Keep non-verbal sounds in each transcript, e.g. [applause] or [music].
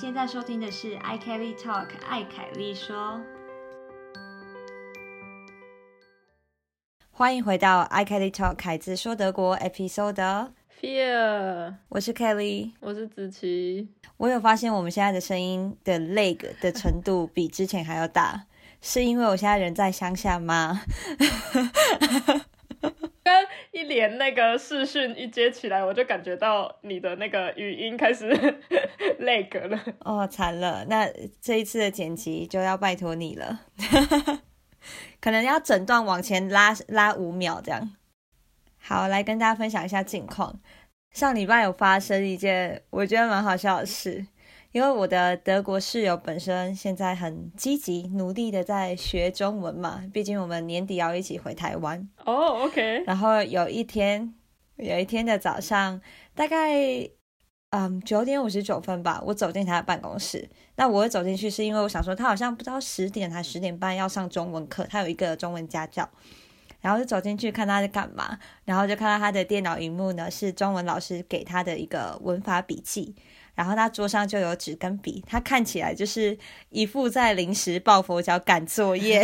现在收听的是 i Kelly Talk 艾凯丽说，欢迎回到 i Kelly Talk 凯子说德国 episode。Fear，我是 Kelly，我是子琪。我有发现我们现在的声音的 leg 的程度 [laughs] 比之前还要大，是因为我现在人在乡下吗？一连那个视讯一接起来，我就感觉到你的那个语音开始 [laughs] leg 了。哦，惨了，那这一次的剪辑就要拜托你了，[laughs] 可能要整段往前拉拉五秒这样。好，来跟大家分享一下近况。上礼拜有发生一件我觉得蛮好笑的事，因为我的德国室友本身现在很积极努力的在学中文嘛，毕竟我们年底要一起回台湾。哦，OK。然后有一天，有一天的早上，大概嗯九点五十九分吧，我走进他的办公室。那我走进去是因为我想说，他好像不知道十点还十点半要上中文课，他有一个中文家教。然后就走进去看他在干嘛，然后就看到他的电脑荧幕呢是中文老师给他的一个文法笔记，然后他桌上就有纸跟笔，他看起来就是一副在临时抱佛脚赶作业，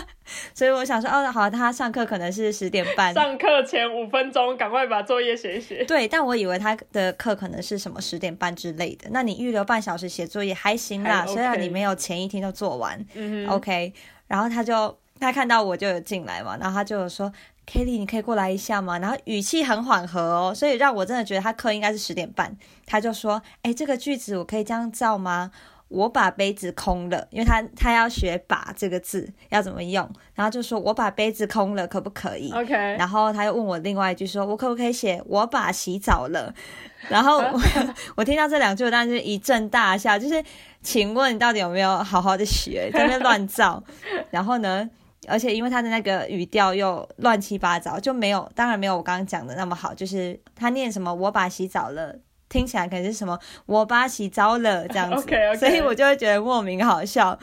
[laughs] 所以我想说哦好，他上课可能是十点半，上课前五分钟赶快把作业写一写。对，但我以为他的课可能是什么十点半之类的，那你预留半小时写作业还行啦，虽然你没有前一天就做完。嗯，OK，然后他就。他看到我就有进来嘛，然后他就有说：“Kelly，你可以过来一下吗？”然后语气很缓和哦，所以让我真的觉得他课应该是十点半。他就说：“哎，这个句子我可以这样造吗？我把杯子空了，因为他他要学‘把’这个字要怎么用，然后就说我把杯子空了，可不可以？OK。然后他又问我另外一句，说我可不可以写我把洗澡了？[laughs] 然后我 [laughs] 我听到这两句，我当时一阵大笑，就是请问你到底有没有好好的学，在那乱造？然后呢？而且因为他的那个语调又乱七八糟，就没有，当然没有我刚刚讲的那么好。就是他念什么“我把洗澡了”，听起来可能是什么“我把洗澡了”这样子，[laughs] 所以我就会觉得莫名好笑。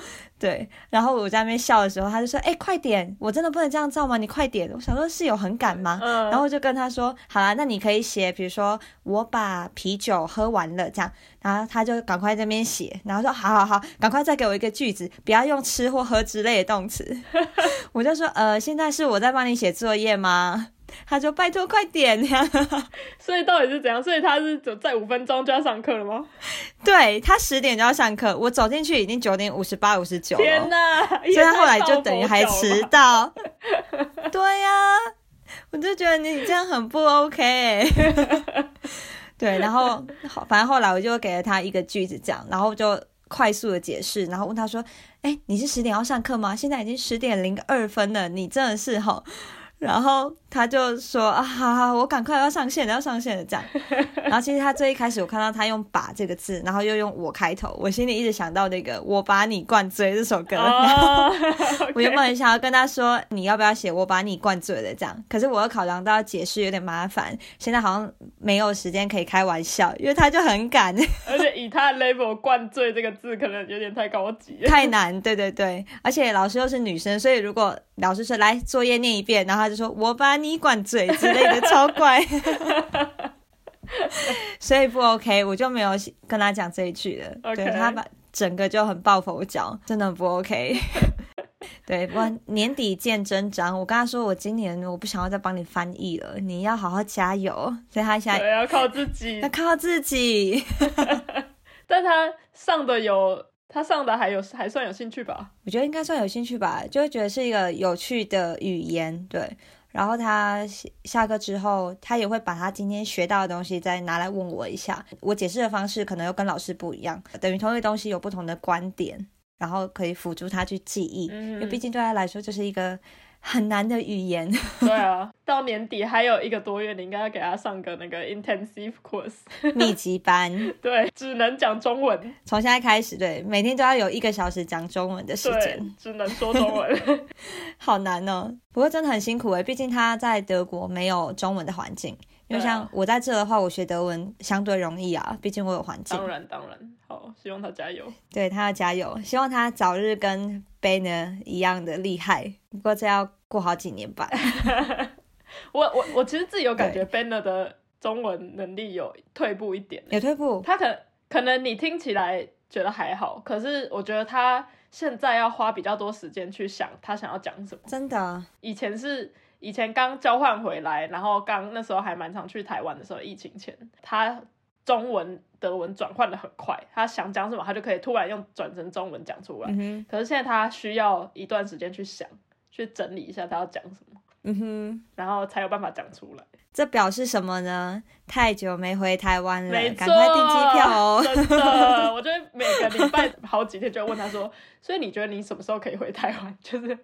对，然后我在那边笑的时候，他就说：“哎，快点，我真的不能这样照吗？你快点！”我想说，是有很赶吗？然后我就跟他说：“好啦，那你可以写，比如说我把啤酒喝完了这样。”然后他就赶快在那边写，然后说：“好好好，赶快再给我一个句子，不要用吃或喝之类的动词。” [laughs] 我就说：“呃，现在是我在帮你写作业吗？”他就拜托快点呀！[laughs] 所以到底是怎样？所以他是走在五分钟就要上课了吗？对他十点就要上课，我走进去已经九点五十八、五十九了。天哪！所以他后来就等于还迟到。对呀，我就觉得你这样很不 OK。[laughs] 对，然后反正后来我就给了他一个句子讲，然后就快速的解释，然后问他说：“哎，你是十点要上课吗？现在已经十点零二分了，你真的是吼。”然后他就说啊，好好，我赶快要上线了，要上线了这样。[laughs] 然后其实他最一开始我看到他用“把”这个字，然后又用我开头，我心里一直想到那个“我把你灌醉”这首歌。我原本想要跟他说，你要不要写“我把你灌醉了”这样，可是我又考量到解释有点麻烦，现在好像没有时间可以开玩笑，因为他就很赶。而且以他的 level“ 灌醉”这个字可能有点太高级，太难。对对对，而且老师又是女生，所以如果老师说来作业念一遍，然后他就说我把你灌嘴之类的，超怪，[laughs] 所以不 OK，我就没有跟他讲这一句了。对他把整个就很抱佛脚，真的不 OK。[laughs] 对，不年底见真章。我跟他说，我今年我不想要再帮你翻译了，你要好好加油。所以他现在要靠自己，要靠自己。[laughs] 但他上的有。他上的还有还算有兴趣吧？我觉得应该算有兴趣吧，就会觉得是一个有趣的语言，对。然后他下课之后，他也会把他今天学到的东西再拿来问我一下，我解释的方式可能又跟老师不一样，等于同一个东西有不同的观点，然后可以辅助他去记忆，因为毕竟对他来说就是一个。很难的语言。[laughs] 对啊，到年底还有一个多月，你应该要给他上个那个 intensive course [laughs] 密集班。[laughs] 对，只能讲中文。从现在开始，对，每天都要有一个小时讲中文的时间。只能说中文。好难哦，不过真的很辛苦诶，毕竟他在德国没有中文的环境。因为像我在这的话，我学德文相对容易啊，毕竟我有环境。当然，当然，好，希望他加油。[laughs] 对他要加油，希望他早日跟 Banner 一样的厉害。不过这要过好几年吧。[laughs] 我我我其实自己有感觉，Banner 的中文能力有退步一点。有退步？他可可能你听起来。觉得还好。可是我觉得他现在要花比较多时间去想他想要讲什么。真的，以前是以前刚交换回来，然后刚那时候还蛮常去台湾的时候，疫情前他中文德文转换的很快，他想讲什么他就可以突然用转成中文讲出来。嗯，可是现在他需要一段时间去想，去整理一下他要讲什么，嗯哼，然后才有办法讲出来。这表示什么呢？太久没回台湾了赶快订机票哦。真的，[laughs] 我觉得每个礼拜好几天就会问他说，[laughs] 所以你觉得你什么时候可以回台湾？[laughs] 就是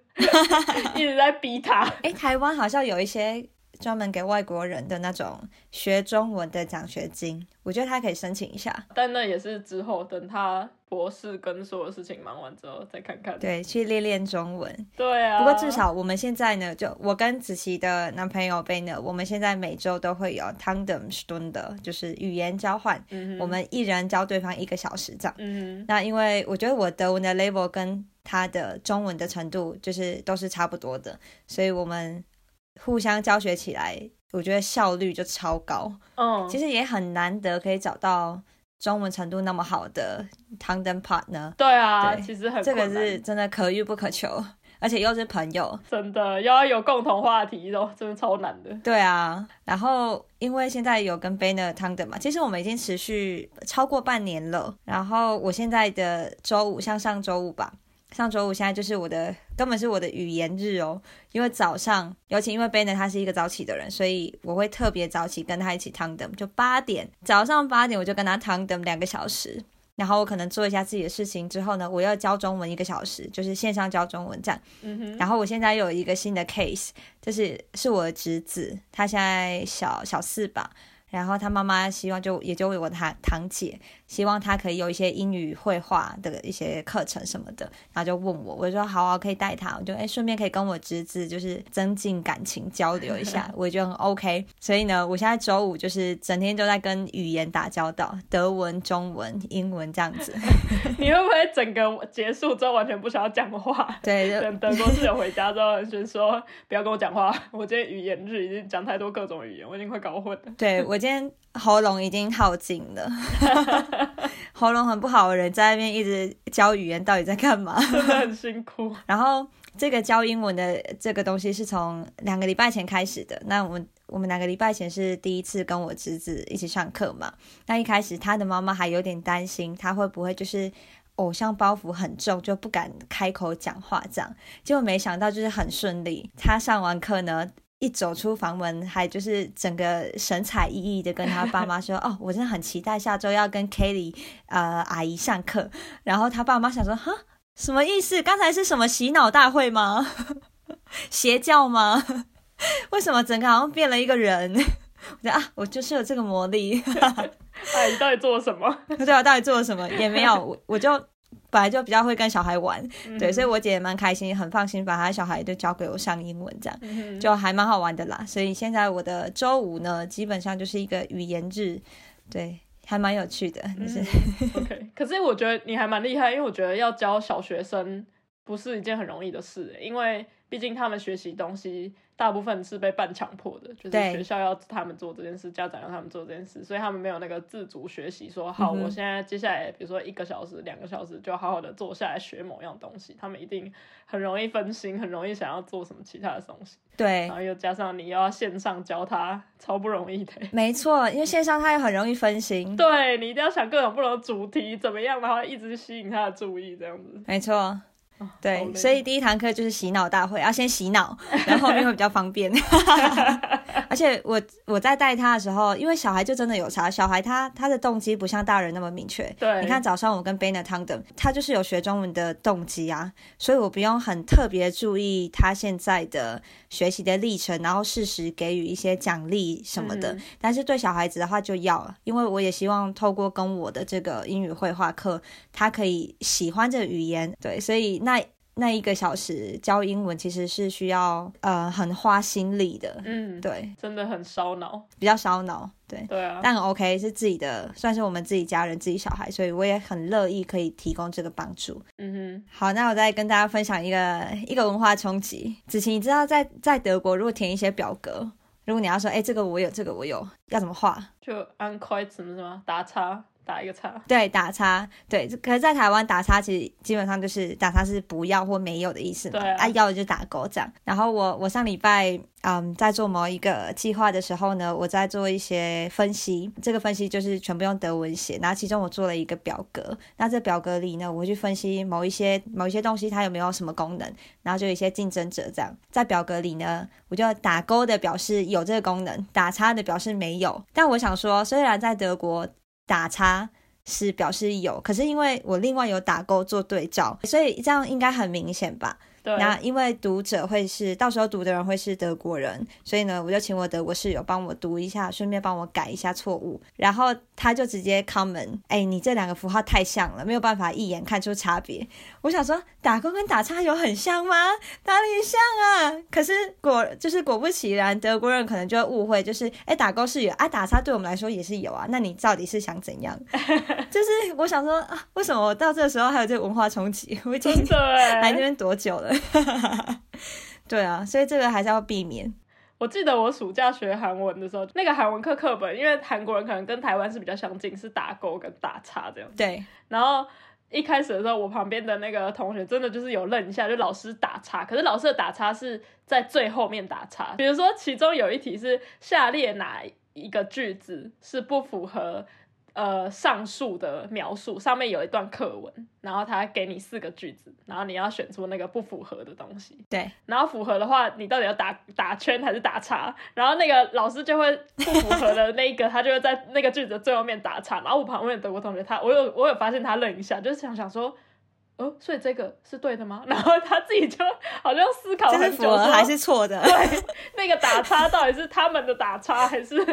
一直在逼他。哎，台湾好像有一些专门给外国人的那种学中文的奖学金，我觉得他可以申请一下。但那也是之后等他博士跟所有事情忙完之后再看看。对，去练练中文。对啊。不过至少我们现在呢，就我跟子琪的男朋友贝呢，我们现在每周都会有 tandem Stunde，就是语言交换，嗯哼我们一人教对方一个小时这样。嗯那因为我觉得我德文的 level 跟他的中文的程度就是都是差不多的，所以我们互相教学起来，我觉得效率就超高。嗯，其实也很难得可以找到中文程度那么好的 tandem partner，对啊，对其实很这个是真的可遇不可求，而且又是朋友。真的要有共同话题哦，真的超难的。对啊，然后因为现在有跟 Banner tandem 嘛，其实我们已经持续超过半年了。然后我现在的周五，像上周五吧，上周五现在就是我的根本是我的语言日哦，因为早上，尤其因为 Benner 他是一个早起的人，所以我会特别早起跟他一起 tandem，就八点早上八点我就跟他 tandem 两个小时。然后我可能做一下自己的事情之后呢，我要教中文一个小时，就是线上教中文这样。嗯哼，然后我现在又有一个新的 case，就是是我的侄子，他现在小小四吧。然后他妈妈希望就也就为我堂堂姐，希望他可以有一些英语绘画的一些课程什么的，然后就问我，我就说好啊，可以带他，我就哎顺便可以跟我侄子就是增进感情交流一下，[laughs] 我也觉得很 OK。所以呢，我现在周五就是整天都在跟语言打交道，德文、中文、英文这样子。[laughs] 你会不会整个结束之后完全不想要讲话？对，就等德国室友回家之后，就说不要跟我讲话，我今天语言日已经讲太多各种语言，我已经快搞混了。对我今天喉咙已经耗尽了，[laughs] 喉咙很不好的人在那边一直教语言，到底在干嘛？真的很辛苦。[laughs] 然后这个教英文的这个东西是从两个礼拜前开始的。那我们我们两个礼拜前是第一次跟我侄子一起上课嘛。那一开始他的妈妈还有点担心，他会不会就是偶像包袱很重，就不敢开口讲话这样。结果没想到就是很顺利，他上完课呢。一走出房门，还就是整个神采奕奕的跟他爸妈说：[laughs] “哦，我真的很期待下周要跟 Kelly 呃阿姨上课。”然后他爸妈想说：“哈，什么意思？刚才是什么洗脑大会吗？[laughs] 邪教吗？[laughs] 为什么整个好像变了一个人？”我觉得啊，我就是有这个魔力。哎，你到底做了什么？对啊，到底做了什么？也没有，我我就。本来就比较会跟小孩玩，对，所以我姐也蛮开心，很放心把她小孩就交给我上英文，这样、嗯就还蛮好玩的啦。所以现在我的周五呢，基本上就是一个语言日，对，还蛮有趣的，就是、嗯 OK，可是我觉得你还蛮厉害，因为我觉得要教小学生不是一件很容易的事，因为毕竟他们学习东西大部分是被半强迫的，就是学校要他们做这件事，家长要他们做这件事，所以他们没有那个自主学习，说好，嗯我现在接下来比如说一个小时、两个小时就好好的坐下来学某样东西，他们一定很容易分心，很容易想要做什么其他的东西，对然，后又加上你又要线上教他，超不容易的。没错，因为线上他也很容易分心，对你一定要想各种不同的主题怎么样，然后一直吸引他的注意，这样子。没错。好对，所以第一堂课就是洗脑大会，要先洗脑，[laughs] 然后后面会比较方便。[laughs] 而且我我在带他的时候，因为小孩就真的有差，小孩他他的动机不像大人那么明确。对，你看早上我跟 Banner 汤的，他就是有学中文的动机啊，所以我不用很特别注意他现在的学习的历程，然后适时给予一些奖励什么的。嗯但是对小孩子的话就要了，因为我也希望透过跟我的这个英语绘画课，他可以喜欢这个语言，对，所以那。那那一个小时教英文其实是需要呃很花心力的，嗯，对，真的很烧脑。比较烧脑，对。对啊，但很 OK 是自己的，算是我们自己家人、自己小孩，所以我也很乐意可以提供这个帮助。嗯哼好，那我再跟大家分享一个一个文化冲击。子琪，你知道在在德国，如果填一些表格，如果你要说，哎、这个我有，这个我有，要怎么画？哼，就按快什么什么打叉，打一个叉。对，打叉，对，可是，在台湾打叉其实基本上就是打叉是不要或没有的意思嘛，对啊要的就打勾这样。然后我我上礼拜嗯在做某一个计划的时候呢，我在做一些分析，这个分析就是全部用德文写，然后其中我做了一个表格，那这表格里呢，我会去分析某一些某一些东西它有没有什么功能，然后就有一些竞争者这样，在表格里呢，我就打勾的表示有这个功能，打叉的表示没有。但我想说，虽然在德国打叉是表示有，可是因为我另外有打勾做对照，所以这样应该很明显吧？对，那因为读者会是到时候读的人会是德国人，所以呢，我就请我德国室友帮我读一下，顺便帮我改一下错误。然后他就直接 comment，哎，你这两个符号太像了，没有办法一眼看出差别。我想说，打勾跟打叉有很像吗？哪里像啊？可是果就是果不其然，德国人可能就会误会，就是哎，打勾是有啊，打叉对我们来说也是有啊。那你到底是想怎样？[laughs] 就是我想说啊，为什么我到这个时候还有这个文化冲击？我已经来这边多久了？[laughs] 对啊，所以这个还是要避免。我记得我暑假学韩文的时候，那个韩文课课本，因为韩国人可能跟台湾是比较相近，是打勾跟打叉这样。对，然后一开始的时候，我旁边的那个同学真的就是有愣一下，就老师打叉，可是老师的打叉是在最后面打叉。比如说，其中有一题是下列哪一个句子是不符合呃上述的描述，上面有一段课文，然后他给你四个句子，然后你要选出那个不符合的东西。对，然后符合的话，你到底要打打圈还是打叉？然后那个老师就会不符合的那一个，[laughs] 他就会在那个句子的最后面打叉。然后我旁边的德国同学，他我有我有发现他愣一下，就是想想说，哦，所以这个是对的吗？[laughs] 然后他自己就好像思考这很久，说是还是错的？[laughs] 对那个打叉到底是他们的打叉还是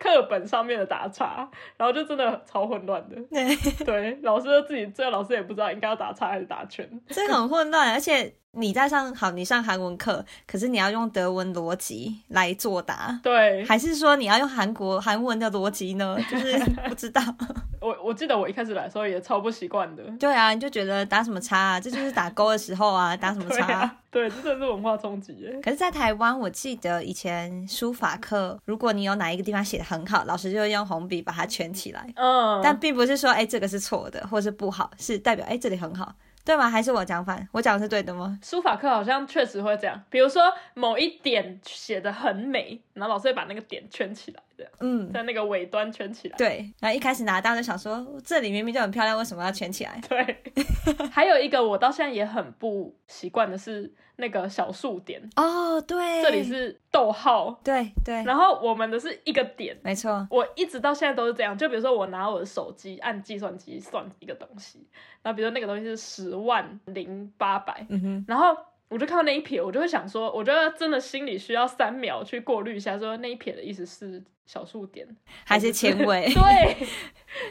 课本上面的打叉？然后就真的超混乱的。对，对，老师就自己这个老师也不知道应该要打叉还是打圈。这很混乱，而且你在上好，你上韩文课，可是你要用德文逻辑来作答，对，还是说你要用韩国韩文的逻辑呢？就是不知道。[laughs] 我我记得我一开始来的时候也超不习惯的。对啊，你就觉得打什么叉啊？这就是打勾的时候啊，[laughs] 打什么对叉？啊，对，这真的是文化冲击耶。可是，在台湾，我记得以前书法课，如果你有哪一个地方写的很好，老师就会用红笔把它圈起来。嗯，但并不是说，哎、这个是错的，或是不好，是代表，哎、这里很好，对吗？还是我讲反？我讲的是对的吗？书法课好像确实会这样，比如说某一点写的很美，然后老师会把那个点圈起来，这样嗯，在那个尾端圈起来。对。然后一开始拿到就想说，这里明明就很漂亮，为什么要圈起来？对，[laughs] 还有一个我到现在也很不习惯的是那个小数点，哦，对，这里是逗号，对对，然后我们的是一个点。没错，我一直到现在都是这样，就比如说我拿我的手机按计算机算一个东西，然后比如说那个东西是十万零八百，嗯哼，然后我就看到那一撇，我就会想说，我觉得真的心里需要三秒去过滤一下，说那一撇的意思是小数点 [laughs] 还是前尾？对，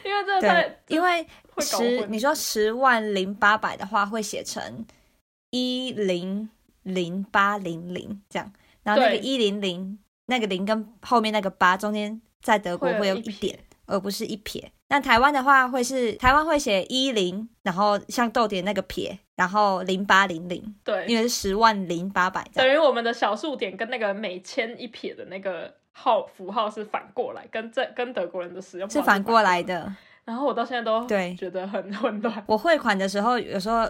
因为这个太，因为十，你说十万零八百的话，会写成一零零八零零这样，然后那个对一零零那个零跟后面那个八中间，在德国会有一点，而不是一撇。那台湾的话会是台湾会写一零，然后像逗点那个撇，然后零八零零，对，因为是十万零八百。等于我们的小数点跟那个每千一撇的那个号符号是反过来，跟这跟德国人的使用是反过来的。的。然后我到现在都对觉得很混乱。我汇款的时候，有时候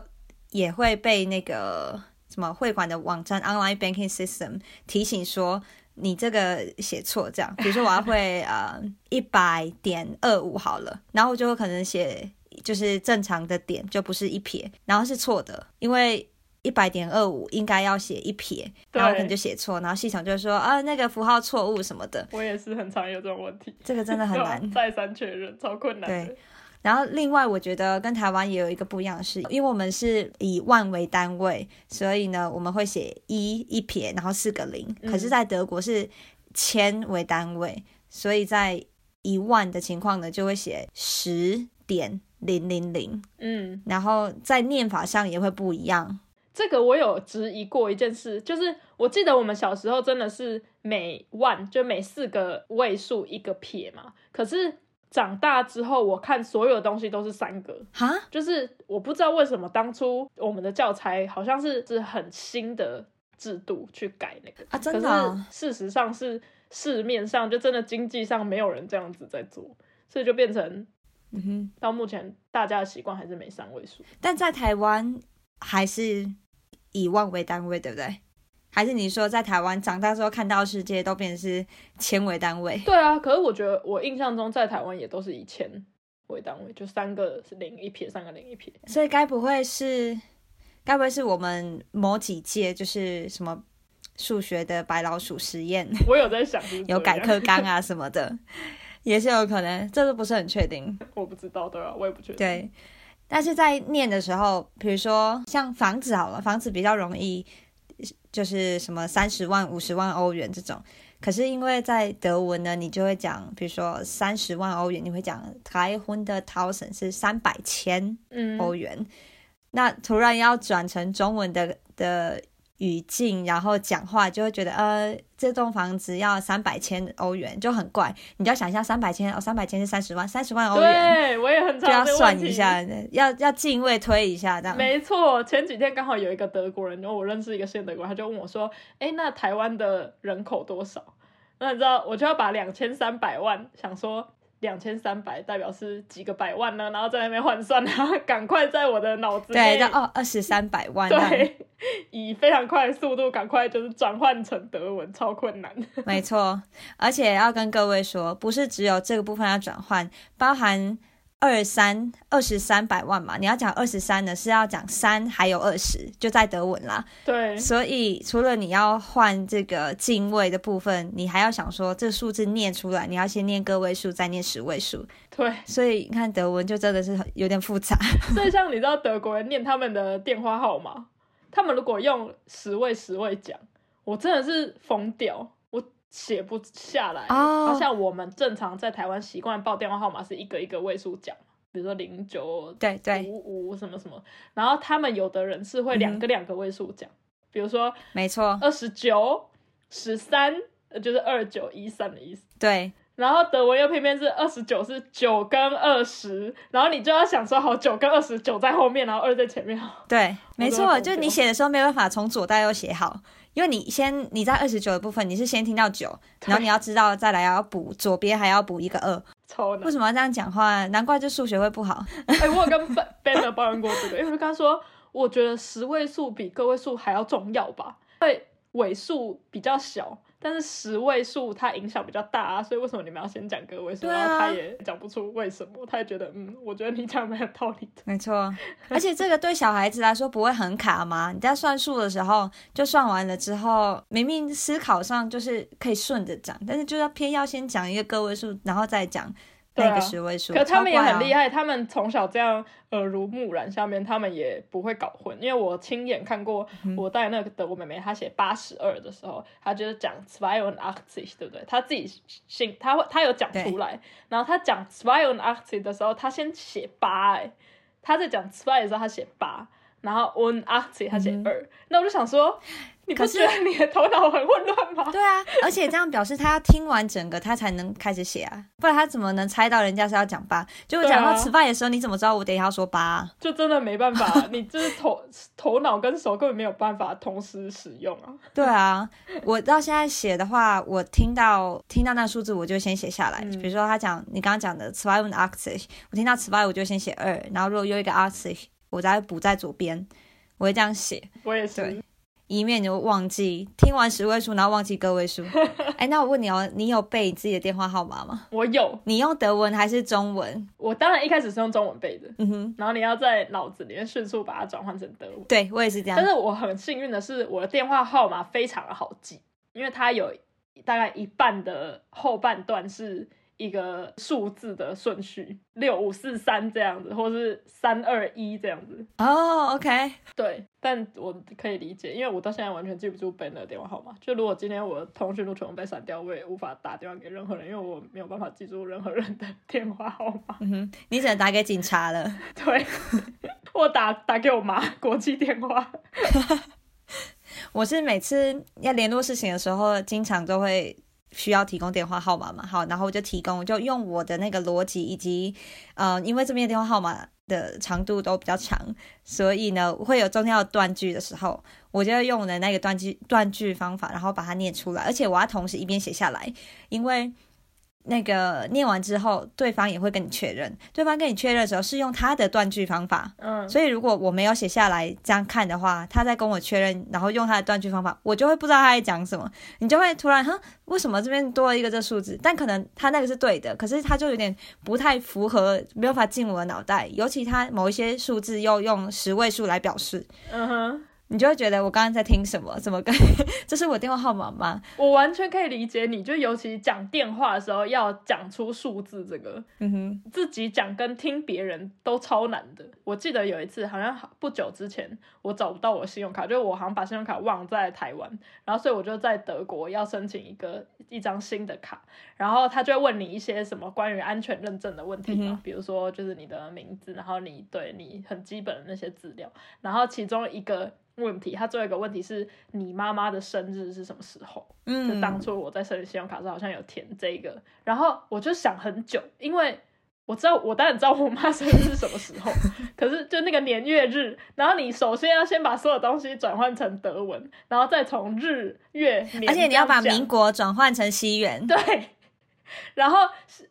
也会被那个什么汇款的网站 （online banking system） 提醒说你这个写错，这样。比如说我要会呃一百点二五好了，然后我就会可能写就是正常的点，就不是一撇，然后是错的，因为。一百点二五应该要写一撇，然后我可能就写错，然后系统就会说啊那个符号错误什么的，我也是很常有这种问题，这个真的很难。[laughs] 再三确认，超困难的。对然后另外，我觉得跟台湾也有一个不一样的是，因为我们是以万为单位，所以呢，我们会写一一撇，然后四个零。嗯可是，在德国是千为单位，所以在一万的情况呢，就会写十点零零零，嗯，然后在念法上也会不一样。这个我有质疑过一件事，就是我记得我们小时候真的是每万就每四个位数一个撇嘛，可是长大之后，我看所有东西都是三格，哈，就是我不知道为什么当初我们的教材好像是是很新的制度去改那个。啊真可的事实上是市面上就真的经济上没有人这样子在做，所以就变成嗯哼，到目前大家的习惯还是没三位数。但在台湾还是以万为单位，对不对？还是你说在台湾长大之后看到世界都变成是千为单位？对啊，可是我觉得我印象中在台湾也都是以千为单位，就三个是零一撇，三个零一撇。所以该不会是，该不会是我们某几届就是什么数学的白老鼠实验，[laughs] 我有在想是是有改课纲啊什么的，[laughs] 也是有可能，这都不是很确定。[laughs] 我不知道，对啊，我也不确定。对，但是在念的时候，比如说像房子好了，房子比较容易，就是什么三十万、五十万欧元这种。可是因为在德文呢，你就会讲，比如说三十万欧元，你会讲台婚的 thousand 是三百千嗯，欧元。那突然要转成中文的的语境，然后讲话，就会觉得呃，这栋房子要三百千欧元，就很怪。你就要想一下，三百千哦，三百千是三十万，三十万欧元。对，我也很就要常这个问题算一。下，要要进位推一下，这样。没错，前几天刚好有一个德国人，然后我认识一个现德国人，他就问我说：“哎，那台湾的人口多少？”那你知道，我就要把两千三百万想说。两千三百代表是几个百万呢？然后在那边换算，然 [laughs] 后赶快在我的脑子对，内到哦二十三百万，对，以非常快的速度赶快就是转换成德文，超困难。没错。而且要跟各位说，不是只有这个部分要转换，包含二三二十三百万嘛。你要讲二十三呢，是要讲三还有二十，就在德文啦。对，所以除了你要换这个进位的部分，你还要想说这数字念出来，你要先念个位数，再念十位数。对，所以你看德文就真的是有点复杂。所以像你知道德国人念他们的电话号码，他们如果用十位十位讲，我真的是疯掉，我写不下来。哦然后像我们正常在台湾习惯报电话号码是一个一个位数讲，比如说零九对对，五五什么什么，然后他们有的人是会两个两个位数讲，比如说没错，二十九、十三，呃就是二九一三的意思。对。然后德文又偏偏是二十九是九跟二十，然后你就要想说好九跟二十九在后面，然后二在前面。对，没错，就你写的时候没办法从左到右写好，因为你先你在二十九的部分，你是先听到九，然后你要知道再来要补左边还要补一个二，超难为。什么要这样讲话？难怪就数学会不好。哎、我有跟 Ben [laughs] 抱怨过这个，因为我就跟他说，我觉得十位数比个位数还要重要吧，因为尾数比较小，但是十位数它影响比较大啊，所以为什么你们要先讲个位数？啊然后他也讲不出为什么，他也觉得嗯，我觉得你讲蛮有道理的。[laughs] 没错，而且这个对小孩子来说不会很卡吗？你在算数的时候，就算完了之后，明明思考上就是可以顺着讲，但是就要偏要先讲一个个位数，然后再讲那对啊个十位数。可他们也很厉害，害，他们从小这样耳濡目染，下面他们也不会搞混。因为我亲眼看过，我带那个德国妹妹，她写八十二的时候，她就是讲 zweiundachtzig，对不对？她自己信，她会，她有讲出来。然后她讲 zweiundachtzig 的时候，她先写八，哎，她在讲 zwei 的时候，她写八，然后 undachtzig 她写二、那我就想说，你不可是觉得你的头脑很混乱吗？[laughs] 对啊，而且这样表示他要听完整个，他才能开始写啊，不然他怎么能猜到人家是要讲八？就我讲到吃饭的时候，你怎么知道我等一下要说八、啊？就真的没办法，[laughs] 你就是头头脑跟手根本没有办法同时使用啊。对啊，我到现在写的话，我听到听到那个数字，我就先写下来。嗯比如说他讲你刚刚讲的 z w e i und a c h z i 我听到 e 我就先写二，然后如果有一个 a 我再补在左边，我会这样写，我也是对，以免你就忘记听完十位数，然后忘记个位数。[laughs] 哎，那我问你哦，你有背你自己的电话号码吗？我有，你用德文还是中文？我当然一开始是用中文背的，嗯哼，然后你要在脑子里面迅速把它转换成德文。对我也是这样但。是我很幸运的是，我的电话号码非常的好记，因为它有大概一半的后半段是一个数字的顺序，六五四三这样子，或是三二一这样子。哦，OK，对，但我可以理解，因为我到现在完全记不住 Ben 的电话号码。就如果今天我的通讯录全部被删掉，我也无法打电话给任何人，因为我没有办法记住任何人的 [laughs] 电话号码。嗯哼，你只能打给警察了。[laughs] 对，[laughs] 我打打给我妈国际电话。我是每次要联络事情的时候，经常都会需要提供电话号码嘛，好，然后我就提供，就用我的那个逻辑以及，呃，因为这边电话号码的长度都比较长，所以呢，会有中间要断句的时候，我就用我的那个断句断句方法，然后把它念出来，而且我要同时一边写下来，因为那个念完之后，对方也会跟你确认。对方跟你确认的时候是用他的断句方法，嗯，所以如果我没有写下来这样看的话，他在跟我确认，然后用他的断句方法，我就会不知道他在讲什么。你就会突然，哼，为什么这边多了一个这数字？但可能他那个是对的，可是他就有点不太符合，没有办法进我的脑袋。尤其他某一些数字又用十位数来表示，嗯哼。你就会觉得我刚刚在听什么？[laughs] 怎么跟？这是我电话号码吗？我完全可以理解你，就尤其讲电话的时候要讲出数字，这个，嗯哼，自己讲跟听别人都超难的。我记得有一次，好像不久之前，我找不到我信用卡，就我好像把信用卡忘在台湾，然后所以我就在德国要申请一个一张新的卡，然后他就会问你一些什么关于安全认证的问题嘛，比如说就是你的名字，然后你对你很基本的那些资料，然后其中一个。问题，他最后一个问题是你妈妈的生日是什么时候？嗯，就当初我在申请信用卡时好像有填这个，然后我就想很久，因为我知道我当然知道我妈生日是什么时候，[laughs] 可是就那个年月日，然后你首先要先把所有东西转换成德文，然后再从日月年，而且你要把民国转换成西元，对。然后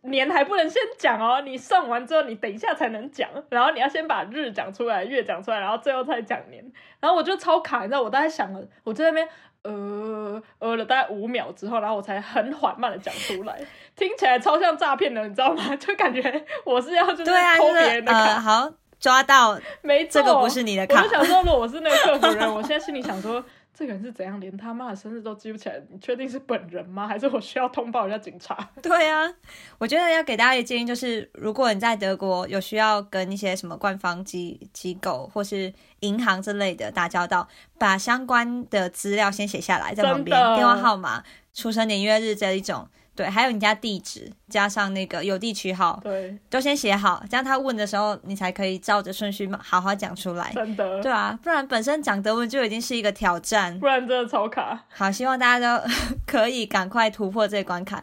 年还不能先讲哦，你算完之后你等一下才能讲，然后你要先把日讲出来，月讲出来，然后最后再讲年。然后我就超卡，你知道，我大概想了，我在那边呃呃了大概五秒之后，然后我才很缓慢的讲出来，听起来超像诈骗的，你知道吗？[laughs] 就感觉我是要就是偷别人的卡，好抓到，没这个不是你的卡。我就想说，如果我是那个客服人，我现在心里想说。这个人是怎样连他妈的生日都记不起来？你确定是本人吗？还是我需要通报一下警察？[laughs] 对啊，我觉得要给大家一个建议，就是如果你在德国有需要跟一些什么官方机机构或是银行之类的打交道，把相关的资料先写下来，在旁边，电话号码、出生年月日这一种。对，还有你家地址加上那个邮递区号，对，都先写好，这样他问的时候，你才可以照着顺序好好讲出来。真的，对啊，不然本身讲德文就已经是一个挑战，不然真的超卡。好，希望大家都 [laughs] 可以赶快突破这个关卡，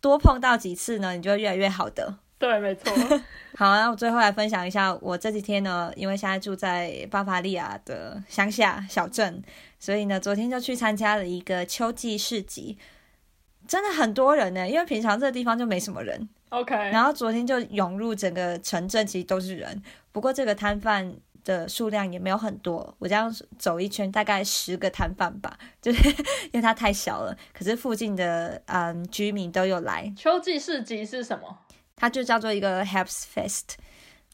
多碰到几次呢，你就会越来越好的。对，没错。[laughs] 好，那我最后来分享一下，我这几天呢，因为现在住在巴伐利亚的乡下小镇，所以呢，昨天就去参加了一个秋季市集。真的很多人呢，因为平常这个地方就没什么人。OK，然后昨天就涌入整个城镇，其实都是人。不过这个摊贩的数量也没有很多，我这样走一圈，大概十个摊贩吧，[laughs] 就是因为它太小了。可是附近的嗯居民都有来。秋季市集是什么？它就叫做一个 Herbstfest，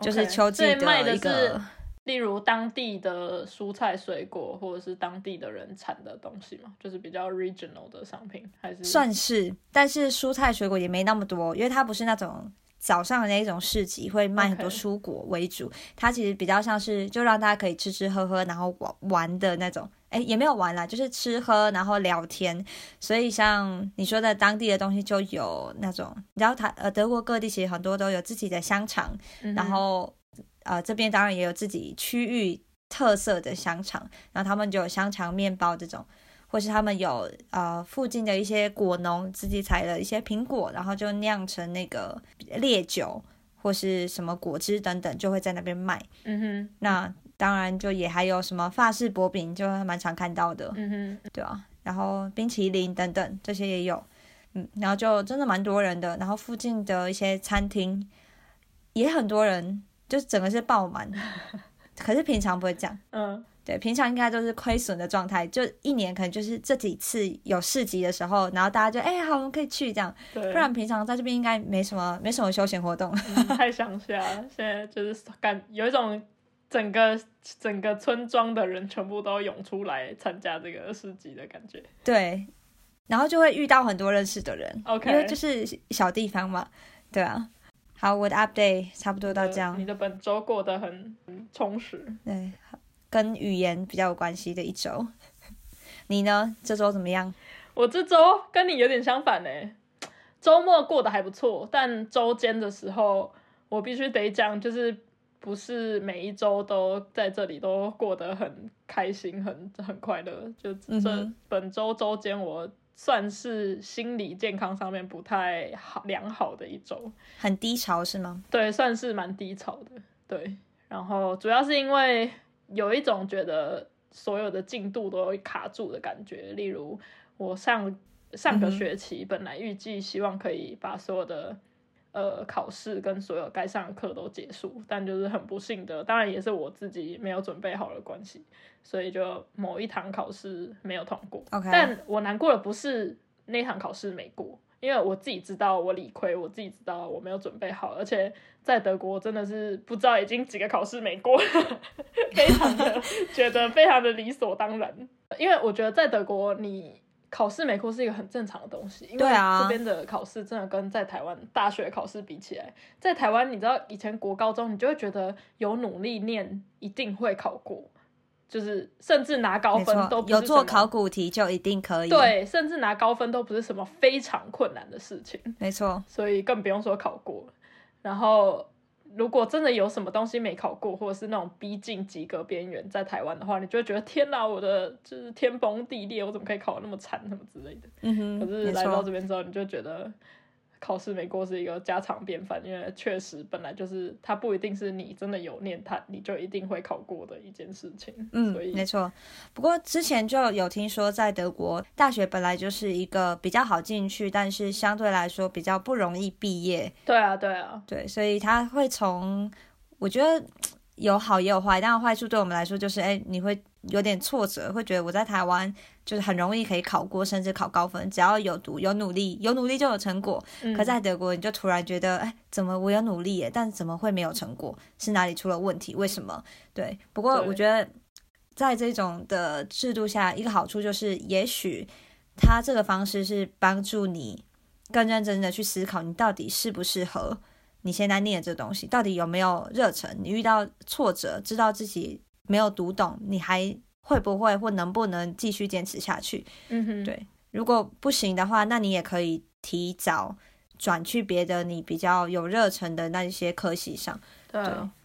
就是秋季的一个。例如当地的蔬菜水果，或者是当地的人产的东西嘛，就是比较 regional 的商品，还是算是。但是蔬菜水果也没那么多，因为它不是那种早上的那种市集，会卖很多蔬果为主。它其实比较像是就让大家可以吃吃喝喝，然后玩玩的那种。哎，也没有玩啦，就是吃喝然后聊天。所以像你说的当地的东西，就有那种，然后它呃德国各地其实很多都有自己的香肠，然后。呃，这边当然也有自己区域特色的香肠，然后他们就有香肠面包这种，或是他们有呃附近的一些果农自己采了一些苹果，然后就酿成那个烈酒或是什么果汁等等，就会在那边卖。嗯哼，那当然就也还有什么法式薄饼，就蛮常看到的。嗯哼，对啊，然后冰淇淋等等这些也有。嗯，然后就真的蛮多人的，然后附近的一些餐厅也很多人。就整个是爆满，[laughs] 可是平常不会这样。嗯，对，平常应该都是亏损的状态，就一年可能就是这几次有市集的时候，然后大家就哎好，我们可以去这样。对，不然平常在这边应该没什么没什么休闲活动。太乡下，现在就是感有一种整个整个村庄的人全部都涌出来参加这个市集的感觉。对，然后就会遇到很多认识的人。OK，因为就是小地方嘛，对啊。好，我的 update 差不多到这样。你的本周过得很充实。对，跟语言比较有关系的一周。[laughs] 你呢？这周怎么样？我这周跟你有点相反呢。周末过得还不错，但周间的时候，我必须得讲，就是不是每一周都在这里都过得很开心、很很快乐。就这本周周间我。算是心理健康上面不太好良好的一周，很低潮是吗？对，算是蛮低潮的。对，然后主要是因为有一种觉得所有的进度都卡住的感觉。例如，我上上个学期本来预计希望可以把所有的呃考试跟所有该上的课都结束，但就是很不幸的，当然也是我自己没有准备好的关系，所以就某一堂考试没有通过。OK 但我难过的不是那堂考试没过，因为我自己知道我理亏，我自己知道我没有准备好，而且在德国真的是不知道已经几个考试没过，[laughs] 非常的觉得非常的理所当然。因为我觉得在德国你。考试没哭是一个很正常的东西，因为这边的考试真的跟在台湾大学考试比起来，在台湾你知道以前国高中你就会觉得有努力念一定会考过，就是甚至拿高分都，有做考古题就一定可以。，对，甚至拿高分都不是什么非常困难的事情，没错，所以更不用说考过。然后，如果真的有什么东西没考过，或者是那种逼近及格边缘，在台湾的话，你就会觉得天哪，我的就是天崩地裂，我怎么可以考得那么惨，什么之类的。嗯哼，可是来到这，边之后，你就觉得考试没过是一个家常便饭，因为确实本来就是它不一定是你真的有念它，你就一定会考过的一件事情。嗯所，以没错。不过之前就有听说，在德国大学本来就是一个比较好进去，但是相对来说比较不容易毕业，对啊，对啊，对，所以他会从，我觉得有好也有坏，但坏处对我们来说就是，哎，你会有点挫折，会觉得我在台湾就是很容易可以考过，甚至考高分，只要有读、有努力，有努力就有成果。嗯可在德国，你就突然觉得，哎，怎么我有努力耶，但怎么会没有成果？是哪里出了问题？为什么？对，不过我觉得在这种的制度下，一个好处就是，也许他这个方式是帮助你更认真的去思考，你到底适不适合你现在念的这东西，到底有没有热忱？你遇到挫折，知道自己没有读懂，你还会不会或能不能继续坚持下去？嗯哼，对如果不行的话，那你也可以提早转去别的你比较有热忱的那一些科系上，对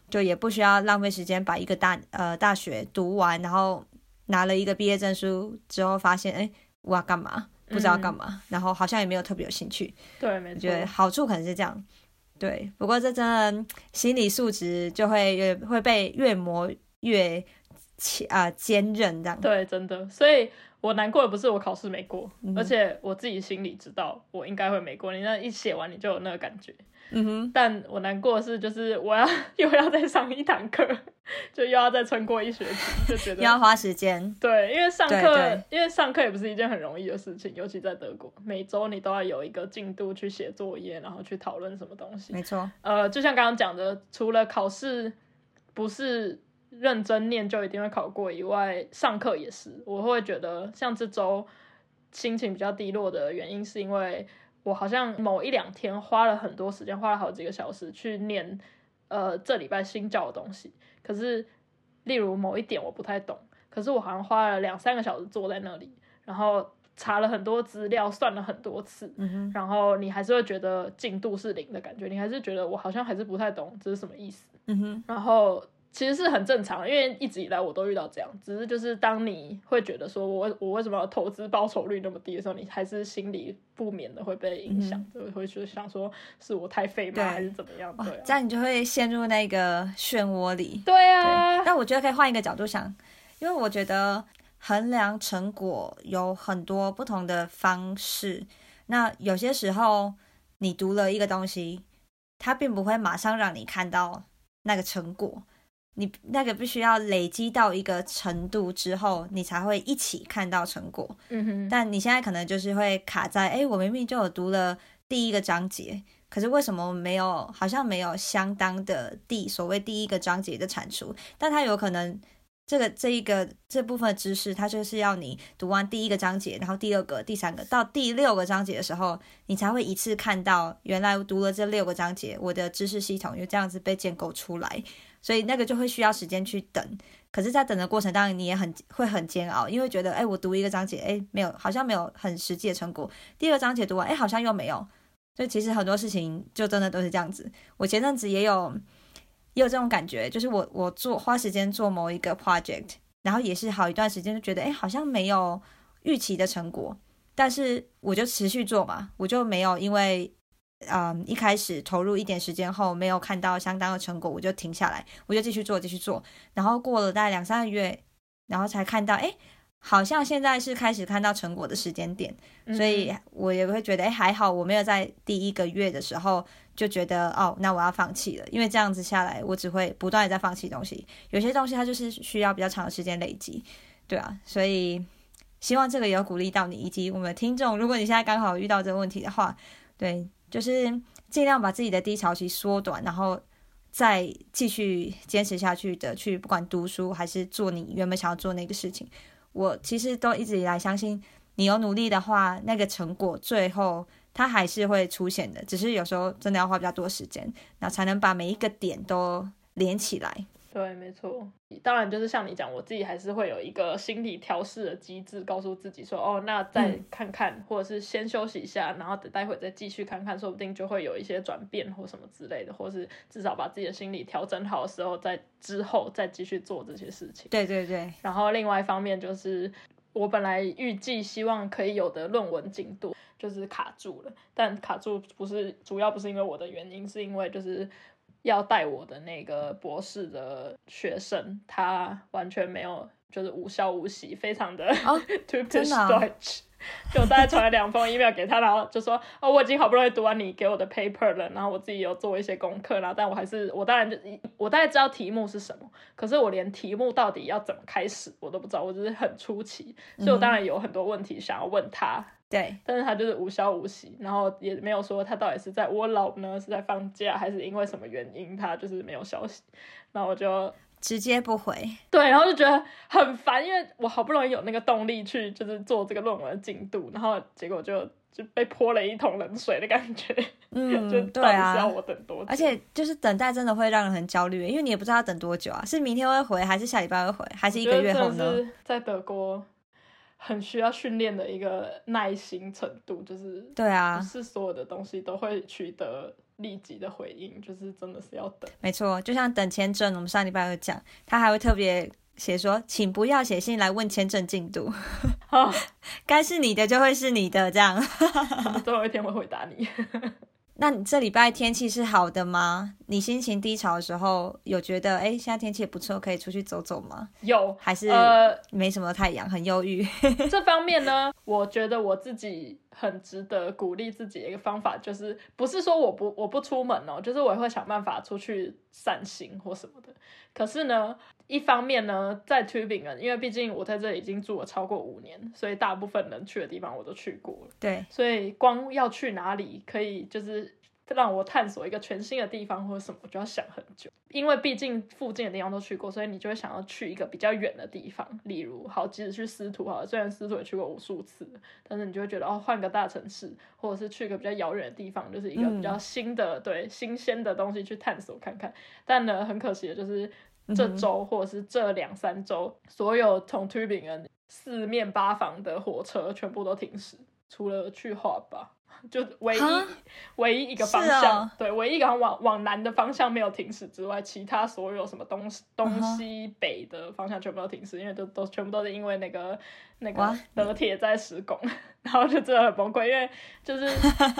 就也不需要浪费时间把一个大呃大学读完，然后拿了一个毕业证书之后，发现哎我要干嘛？不知道干嘛，然后好像也没有特别有兴趣。对，没错我觉，得好处可能是这样，对。不过这真的心理素质就会越会被越磨越坚啊、坚韧这样。对，真的，所以我难过的不是我考试没过，嗯而且我自己心里知道我应该会没过。你那一写完，你就有那个感觉。嗯哼，但我难过的是，就是我要 [laughs] 又要再上一堂课，[laughs] 就又要再撑过一学期，就觉得要花时间。对，因为上课，因为上课也不是一件很容易的事情，尤其在德国，每周你都要有一个进度去写作业，然后去讨论什么东西。没错，呃，就像刚刚讲的，除了考试不是认真念就一定会考过以外，上课也是。我会觉得像这周心情比较低落的原因，是因为我好像某一两天花了很多时间，花了好几个小时去念呃这礼拜新教的东西。可是，例如某一点我不太懂，可是我好像花了两三个小时坐在那里，然后查了很多资料，算了很多次，嗯，然后你还是会觉得进度是零的感觉，你还是觉得我好像还是不太懂这是什么意思。嗯哼，然后其实是很正常，因为一直以来我都遇到这样，只是就是当你会觉得说我我为什么要投资报酬率那么低的时候，你还是心里不免的会被影响，就会去想说是我太废吗，对还是怎么样？哇对、啊，这样你就会陷入那个漩涡里。对啊对，，但我觉得可以换一个角度想，因为我觉得衡量成果有很多不同的方式。那有些时候你读了一个东西，它并不会马上让你看到那个成果，你那个必须要累积到一个程度之后，你才会一起看到成果。嗯哼，但你现在可能就是会卡在，哎，我明明就有读了第一个章节，可是为什么没有，好像没有相当的第所谓第一个章节的产出？但它有可能这个这一个这部分的知识，它就是要你读完第一个章节，然后第二个、第三个到第六个章节的时候，你才会一次看到原来读了这六个章节，我的知识系统就这样子被建构出来，所以那个就会需要时间去等。可是，在等的过程当中，你也很会很煎熬，因为觉得，哎，我读一个章节，哎，没有，好像没有很实际的成果。第二个章节读完，哎，好像又没有。所以其实很多事情就真的都是这样子。我前阵子也有也有这种感觉，就是我我做花时间做某一个 project，然后也是好一段时间就觉得，哎，好像没有预期的成果，但是我就持续做嘛，我就没有因为。嗯，一开始投入一点时间后，没有看到相当的成果，我就停下来，我就继续做，继续做。然后过了大概两三个月，然后才看到，哎，好像现在是开始看到成果的时间点，所以我也会觉得，哎，还好我没有在第一个月的时候就觉得，哦，那我要放弃了，因为这样子下来，我只会不断的在放弃东西。有些东西它就是需要比较长的时间累积，对啊，所以希望这个也有鼓励到你以及我们的听众。如果你现在刚好遇到这个问题的话，对，就是尽量把自己的低潮期缩短，然后再继续坚持下去的去，不管读书还是做你原本想要做那个事情。我其实都一直以来相信，你有努力的话，那个成果最后它还是会出现的。只是有时候真的要花比较多时间，然后才能把每一个点都连起来。对，没错。当然，就是像你讲，我自己还是会有一个心理调试的机制，告诉自己说，哦，那再看看，或者是先休息一下，然后等待会再继续看看，说不定就会有一些转变或什么之类的，或是至少把自己的心理调整好的时候，再之后再继续做这些事情。对对对。然后另外一方面就是，我本来预计希望可以有的论文进度就是卡住了，但卡住不是主要不是因为我的原因，是因为就是。要带我的那个博士的学生，他完全没有，就是无消无息，非常 [laughs] 的 typical Deutsch。就大概传了两封 email 给他，然后就说哦，我已经好不容易读完你给我的 paper 了，然后我自己有做一些功课，然后但我还是我当然就我大概知道题目是什么，可是我连题目到底要怎么开始我都不知道，我只是很出奇，所以我当然有很多问题想要问他。对，但是他就是无消无息，然后也没有说他到底是在窝牢呢，是在放假，还是因为什么原因，他就是没有消息。然后我就直接不回。对，然后就觉得很烦，因为我好不容易有那个动力去就是做这个论文的进度，然后结果就就被泼了一桶冷水的感觉。嗯，就 [laughs] 对啊，要我等多久？而且就是等待真的会让人很焦虑，因为你也不知道要等多久啊，是明天会回，还是下礼拜会回，还是一个月后呢？在德国。很需要训练的一个耐心程度，就是对啊，不是所有的东西都会取得立即的回应，就是真的是要等。没错，就像等签证，我们上礼拜有讲，他还会特别写说，请不要写信来问签证进度，[laughs] 该是你的就会是你的，这样，[laughs] 总有一天会回答你。那你这礼拜天气是好的吗？你心情低潮的时候，有觉得哎，现在天气也不错，可以出去走走吗？有，还是呃没什么太阳，很忧郁。[laughs] 这方面呢，我觉得我自己很值得鼓励自己的一个方法，就是不是说我不我不出门哦，就是我会想办法出去散心或什么的。可是呢。一方面呢，在 Tubingen，因为毕竟我在这里已经住了超过五年，所以大部分能去的地方我都去过了。对，所以光要去哪里可以就是让我探索一个全新的地方或者什么，我就要想很久。因为毕竟附近的地方都去过，所以你就会想要去一个比较远的地方。例如，好，即使去司徒好了，虽然司徒也去过无数次，但是你就会觉得哦，换个大城市，或者是去一个比较遥远的地方，就是一个比较新的、对新鲜的东西去探索看看。但呢，很可惜的就是。这周或者是这两三周，所有从 Tubingen 四面八方的火车全部都停驶，除了去华吧，就唯一唯一一个方向，对，唯一一个往往南的方向没有停驶之外，其他所有什么东西东西北的方向全部都停驶，因为都都全部都是因为那个那个德铁在施工，[laughs] 然后就真的很崩溃，因为就是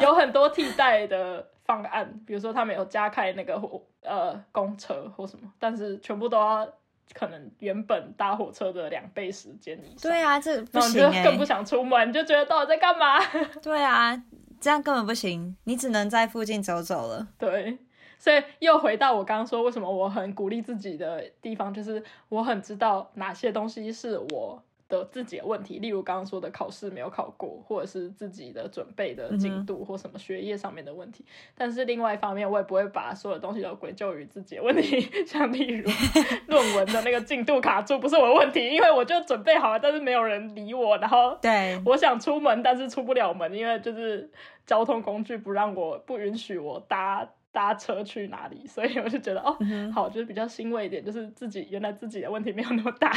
有很多替代的。方案，比如说他们有加开那个火呃公车或什么，但是全部都要可能原本搭火车的两倍时间以上。对啊，这不行哎，更不想出门，就觉得到底在干嘛？[laughs] 对啊，这样根本不行，你只能在附近走走了。对，所以又回到我刚刚说，为什么我很鼓励自己的地方，就是我很知道哪些东西是我。的自己的问题，例如刚刚说的考试没有考过，或者是自己的准备的进度或什么学业上面的问题。但是另外一方面，我也不会把所有东西都归咎于自己的问题，[laughs] 像例如 [laughs] 论文的那个进度卡住不是我的问题，因为我就准备好了，但是没有人理我。然后对，[laughs] 我想出门，但是出不了门，因为就是交通工具不让我，不允许我搭。搭车去哪里？所以我就觉得哦，好，就是比较欣慰一点，就是自己原来自己的问题没有那么大，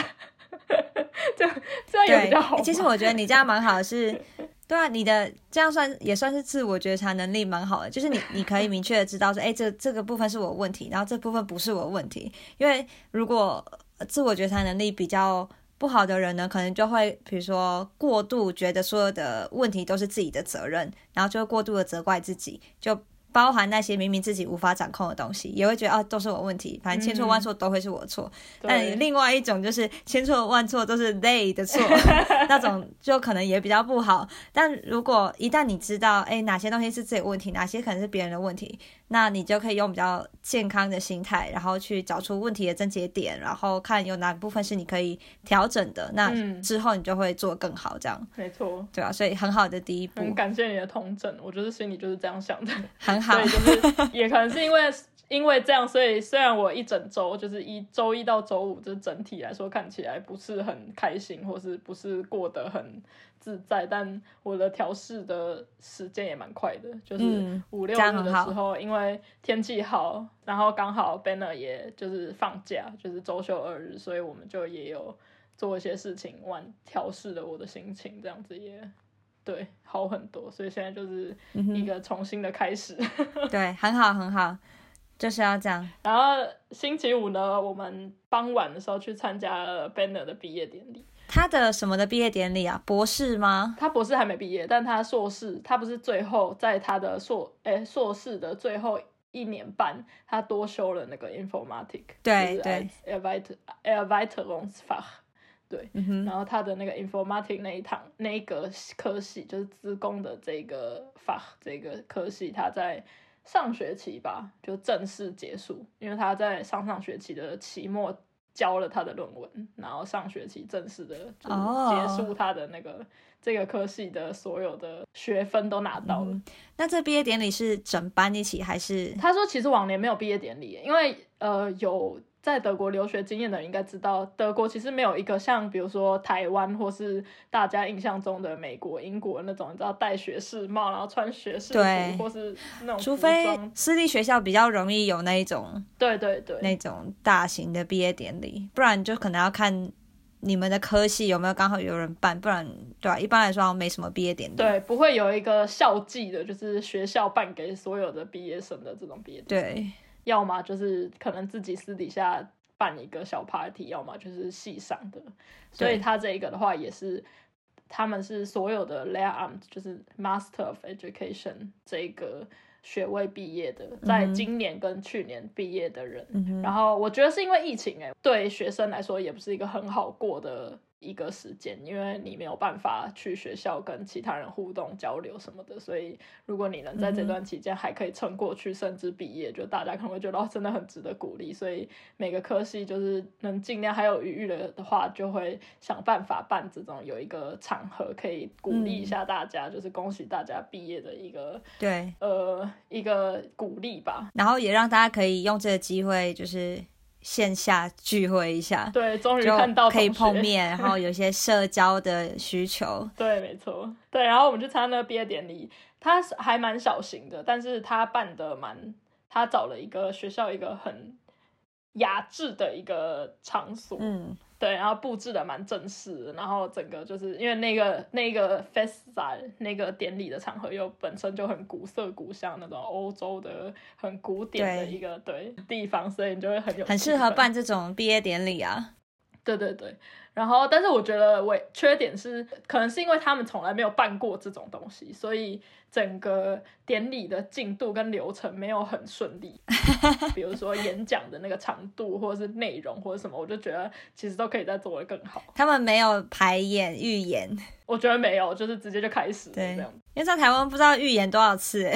[laughs] 这样这样也比较好。其实我觉得你这样蛮好的，是，[laughs] 对啊，你的这样算也算是自我觉察能力蛮好的，就是你你可以明确的知道说，哎，这这个部分是我问题，然后这部分不是我问题。因为如果自我觉察能力比较不好的人呢，可能就会比如说过度觉得所有的问题都是自己的责任，然后就会过度的责怪自己，就。包含那些明明自己无法掌控的东西，也会觉得啊都是我问题，反正千错万错都会是我错。但另外一种就是千错万错都是 they 的错，[laughs] 那种就可能也比较不好。但如果一旦你知道，哎，哪些东西是自己的问题，哪些可能是别人的问题，那你就可以用比较健康的心态，然后去找出问题的症结点，然后看有哪部分是你可以调整的。那嗯之后你就会做更好，这样没错。对啊，所以很好的第一步，很感谢你的同整，我就是心里就是这样想的。[laughs] [laughs] 很好对，。就是也可能是因为因为这样，所以虽然我一整周就是一周一到周五，就是整体来说看起来不是很开心，或是不是过得很自在，但我的调试的时间也蛮快的，就是嗯五六日的时候，因为天气好，然后刚好 Banner 也就是放假，就是周休二日，所以我们就也有做一些事情，玩调试了我的心情，这样子也。对，好很多，所以现在就是嗯一个重新的开始。[laughs] 对，很好，很好，就是要这样。然后星期五呢，我们傍晚的时候去参加了 Banner 的毕业典礼。他的什么的毕业典礼啊？博士吗？他博士还没毕业，但他硕士，他不是最后在他的硕诶硕士的最后一年半，他多修了那个 informatic，对对 e r w e i t e r w e i t e r u n g s f a c h 对，然后他的那个 informatic 那一堂那一个科系，就是资工的这个法这个科系，他在上学期吧就正式结束，因为他在上上学期的期末交了他的论文，然后上学期正式的就结束他的那个、这个科系的所有的学分都拿到了。嗯那这毕业典礼是整班一起还是？他说，其实往年没有毕业典礼，因为呃有在德国留学经验的人应该知道，德国其实没有一个像比如说台湾或是大家印象中的美国、英国那种，你知道戴学士帽，然后穿学士服，或是那种除非私立学校比较容易有那一种对对对，那种大型的毕业典礼，不然就可能要看你们的科系有没有刚好有人办，不然对吧、一般来说没什么毕业典礼。对，不会有一个校际的，就是学校办给所有的毕业生的这种毕业典礼。对要么就是可能自己私底下办一个小 party，要么就是系上的。所以他这一个的话也是，他们是所有的 Lehramt 就是 Master of Education 这个学位毕业的，在今年跟去年毕业的人。嗯，然后我觉得是因为疫情、欸，对学生来说也不是一个很好过的一个时间，因为你没有办法去学校跟其他人互动交流什么的，所以如果你能在这段期间还可以撑过去，甚至毕业，就大家可能会觉得哦，真的很值得鼓励。所以每个科系就是能尽量还有余裕了的话，就会想办法办这种有一个场合可以鼓励一下大家，就是恭喜大家毕业的一个对，呃一个鼓励吧。然后也让大家可以用这个机会，就是线下聚会一下，对，终于看到可以碰面，然后有些社交的需求。[laughs] 对，没错，对，然后我们去参加那个毕业典礼，他是还蛮小型的，但是他办的蛮，他找了一个学校一个很雅致的一个场所，嗯，对，然后布置的蛮正式的，然后整个就是因为那个那个 festa 那个典礼的场合又本身就很古色古香那种欧洲的很古典的一个对地方，所以你就会很有很适合办这种毕业典礼啊。对对对，然后但是我觉得我缺点是，可能是因为他们从来没有办过这种东西，所以整个典礼的进度跟流程没有很顺利。[laughs] 比如说演讲的那个长度，或者是内容，或者什么，我就觉得其实都可以再做得更好。他们没有排演、预演，[laughs] 我觉得没有，就是直接就开始这样。因为在台湾不知道预演多少次哎，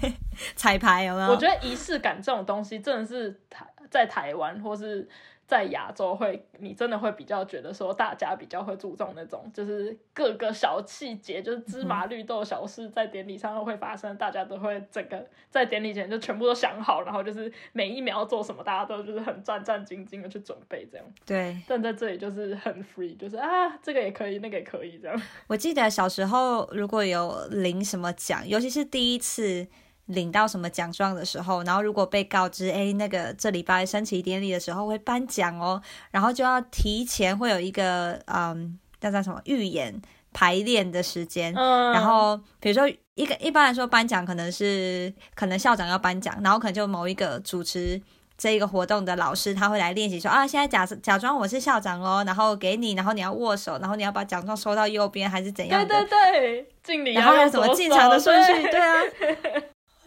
[laughs] 彩排有没有？我觉得仪式感这种东西真的是台在台湾或是在亚洲会，你真的会比较觉得说大家比较会注重那种，就是各个小细节，就是芝麻绿豆小事，在典礼上都会发生，大家都会整个在典礼前就全部都想好，然后就是每一秒要做什么，大家都就是很战战兢兢的去准备这样。对，但在这里就是很 free，就是啊这个也可以，那个也可以这样。我记得小时候如果有领什么奖，尤其是第一次领到什么奖状的时候，然后如果被告知，哎，那个这礼拜升旗典礼的时候会颁奖哦，然后就要提前会有一个嗯，叫叫什么预演排练的时间，嗯，然后比如说一个一般来说颁奖可能是可能校长要颁奖，然后可能就某一个主持。这一个活动的老师他会来练习说啊，现在假假装我是校长哦，然后给你，然后你要握手，然后你要把奖状收到右边还是怎样的？对对对，敬礼然后有什么进场的顺序？对对啊，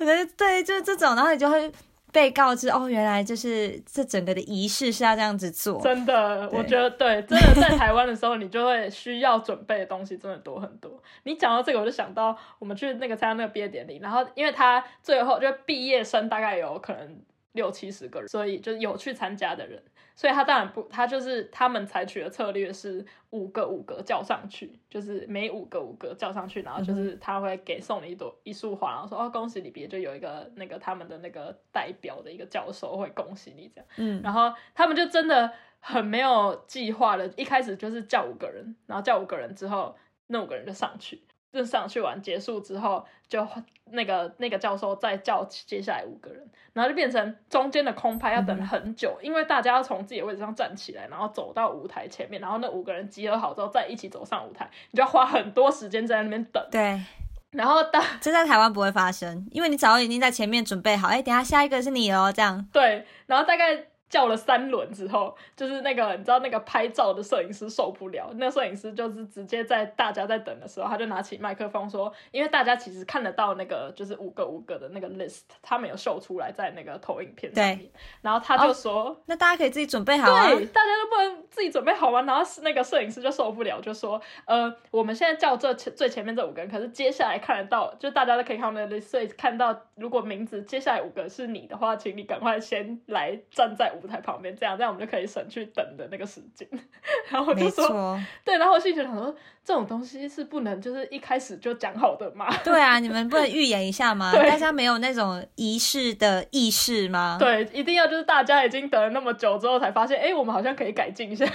我觉得对，就是这种，然后你就会被告知哦，原来就是这整个的仪式是要这样子做。真的，我觉得对，真的在台湾的时候，你就会需要准备的东西真的多很多。你讲到这个，我就想到我们去那个参加那个毕业典礼，然后因为他最后就毕业生大概有可能六七十个人，所以就是有去参加的人，所以他当然不，他就是他们采取的策略是五个五个叫上去，就是每五个五个叫上去，然后就是他会给送你一朵一束花，然后说哦恭喜你毕业，就有一个那个他们的那个代表的一个教授会恭喜你这样。嗯，然后他们就真的很没有计划的，一开始就是叫五个人，然后叫五个人之后，那五个人就上去，就上去完结束之后，就那个那个教授再叫接下来五个人，然后就变成中间的空拍要等很久，因为大家要从自己的位置上站起来，然后走到舞台前面，然后那五个人集合好之后再一起走上舞台，你就要花很多时间在那边等，对，[laughs] 然后到 [laughs] 这在台湾不会发生，因为你早已经在前面准备好，哎，等一下下一个是你哦，这样。对，然后大概叫了三轮之后，就是那个你知道那个拍照的摄影师受不了，那个摄影师就是直接在大家在等的时候，他就拿起麦克风说，因为大家其实看得到那个就是五个五个的那个 list，他没有秀出来在那个投影片上面，然后他就说。那大家可以自己准备好啊。对，大家都不能自己准备好吗？然后是那个摄影师就受不了，就说：“呃，我们现在叫这前最前面这五个人，可是接下来看得到，就大家都可以看到那个 list，所以看到如果名字接下来五个是你的话，请你赶快先来站在舞台旁边，这样这样我们就可以省去等的那个时间。[laughs] ”然后我就说，：“ [laughs] 对。”然后我心里就想说，这种东西是不能就是一开始就讲好的嘛？对啊，你们不能 [laughs] 预演一下吗？大家没有那种仪式的意识吗？对，一定要就是大家已经等了那么久之后才发现，哎，我们好像可以改进一下。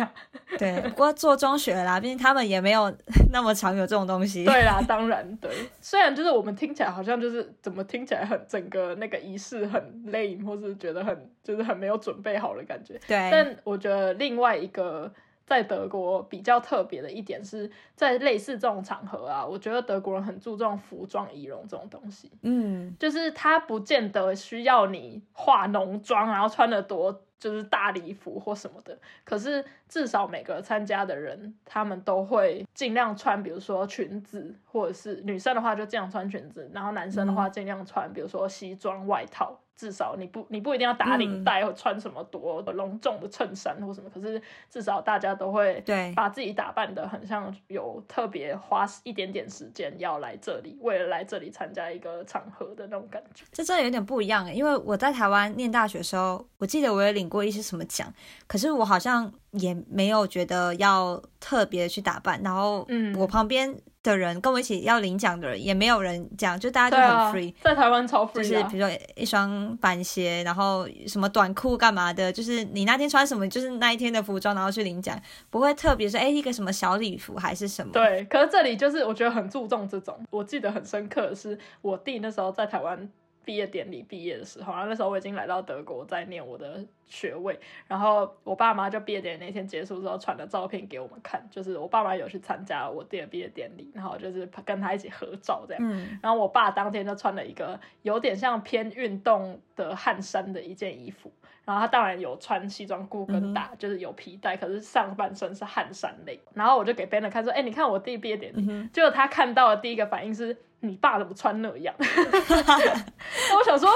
对，不过做中学啦，毕竟他们也没有那么常有这种东西。对啦，当然对。虽然就是我们听起来好像就是怎么听起来很整个那个仪式很 lame，或是觉得很就是很没有准备好的感觉。对，但我觉得另外一个在德国比较特别的一点是在类似这种场合啊，我觉得德国人很注重服装仪容这种东西。嗯，就是他不见得需要你化浓妆，然后穿的多就是大礼服或什么的。可是至少每个参加的人，他们都会尽量穿，比如说裙子，或者是女生的话就尽量穿裙子，然后男生的话尽量穿，比如说西装外套。至少你不你不一定要打领带或穿什么多隆重的衬衫或什么，可是至少大家都会对。把自己打扮的很像有特别花一点点时间要来这里，为了来这里参加一个场合的那种感觉。这真的有点不一样诶，因为我在台湾念大学的时候，我记得我也领过一些什么奖，可是我好像也没有觉得要特别去打扮，然后嗯。我旁边的人跟我一起要领奖的人也没有人讲，就大家就很 free。，在台湾超 free 就是比如说一双板鞋，然后什么短裤干嘛的，就是你那天穿什么，就是那一天的服装，然后去领奖，不会特别说哎一个什么小礼服还是什么。对，可是这里就是我觉得很注重这种。我记得很深刻的是，我弟那时候在台湾毕业典礼毕业的时候，然后那时候我已经来到德国在念我的学位，然后我爸妈就毕业典礼那天结束之后传了照片给我们看，就是我爸妈有去参加我弟的毕业典礼，然后就是跟他一起合照这样。嗯，然后我爸当天就穿了一个有点像偏运动的汗衫的一件衣服，然后他当然有穿西装裤跟打，就是有皮带，可是上半身是汗衫类。然后我就给 Ben 看说：“哎、你看我弟毕业典礼。嗯结果他看到的第一个反应是：“你爸怎么穿那样？”那 [laughs] 我想说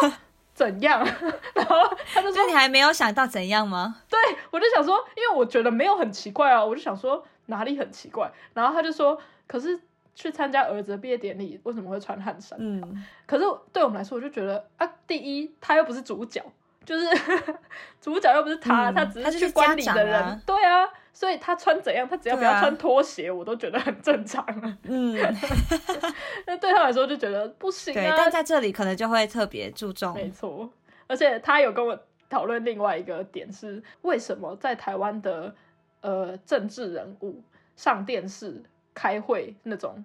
怎样？然后他就说就你还没有想到怎样吗？对我就想说，因为我觉得没有很奇怪啊，我就想说哪里很奇怪。然后他就说，可是去参加儿子的毕业典礼，为什么会穿汗衫？嗯，可是对我们来说，我就觉得啊，第一他又不是主角，就是 [laughs] 主角又不是他，嗯他只是去观礼的人，啊对啊。所以他穿怎样，他只要不要穿拖鞋，我都觉得很正常。嗯，[laughs] 那对他来说就觉得不行对，啊。但在这里可能就会特别注重。没错，而且他有跟我讨论另外一个点是，为什么在台湾的呃政治人物上电视开会那种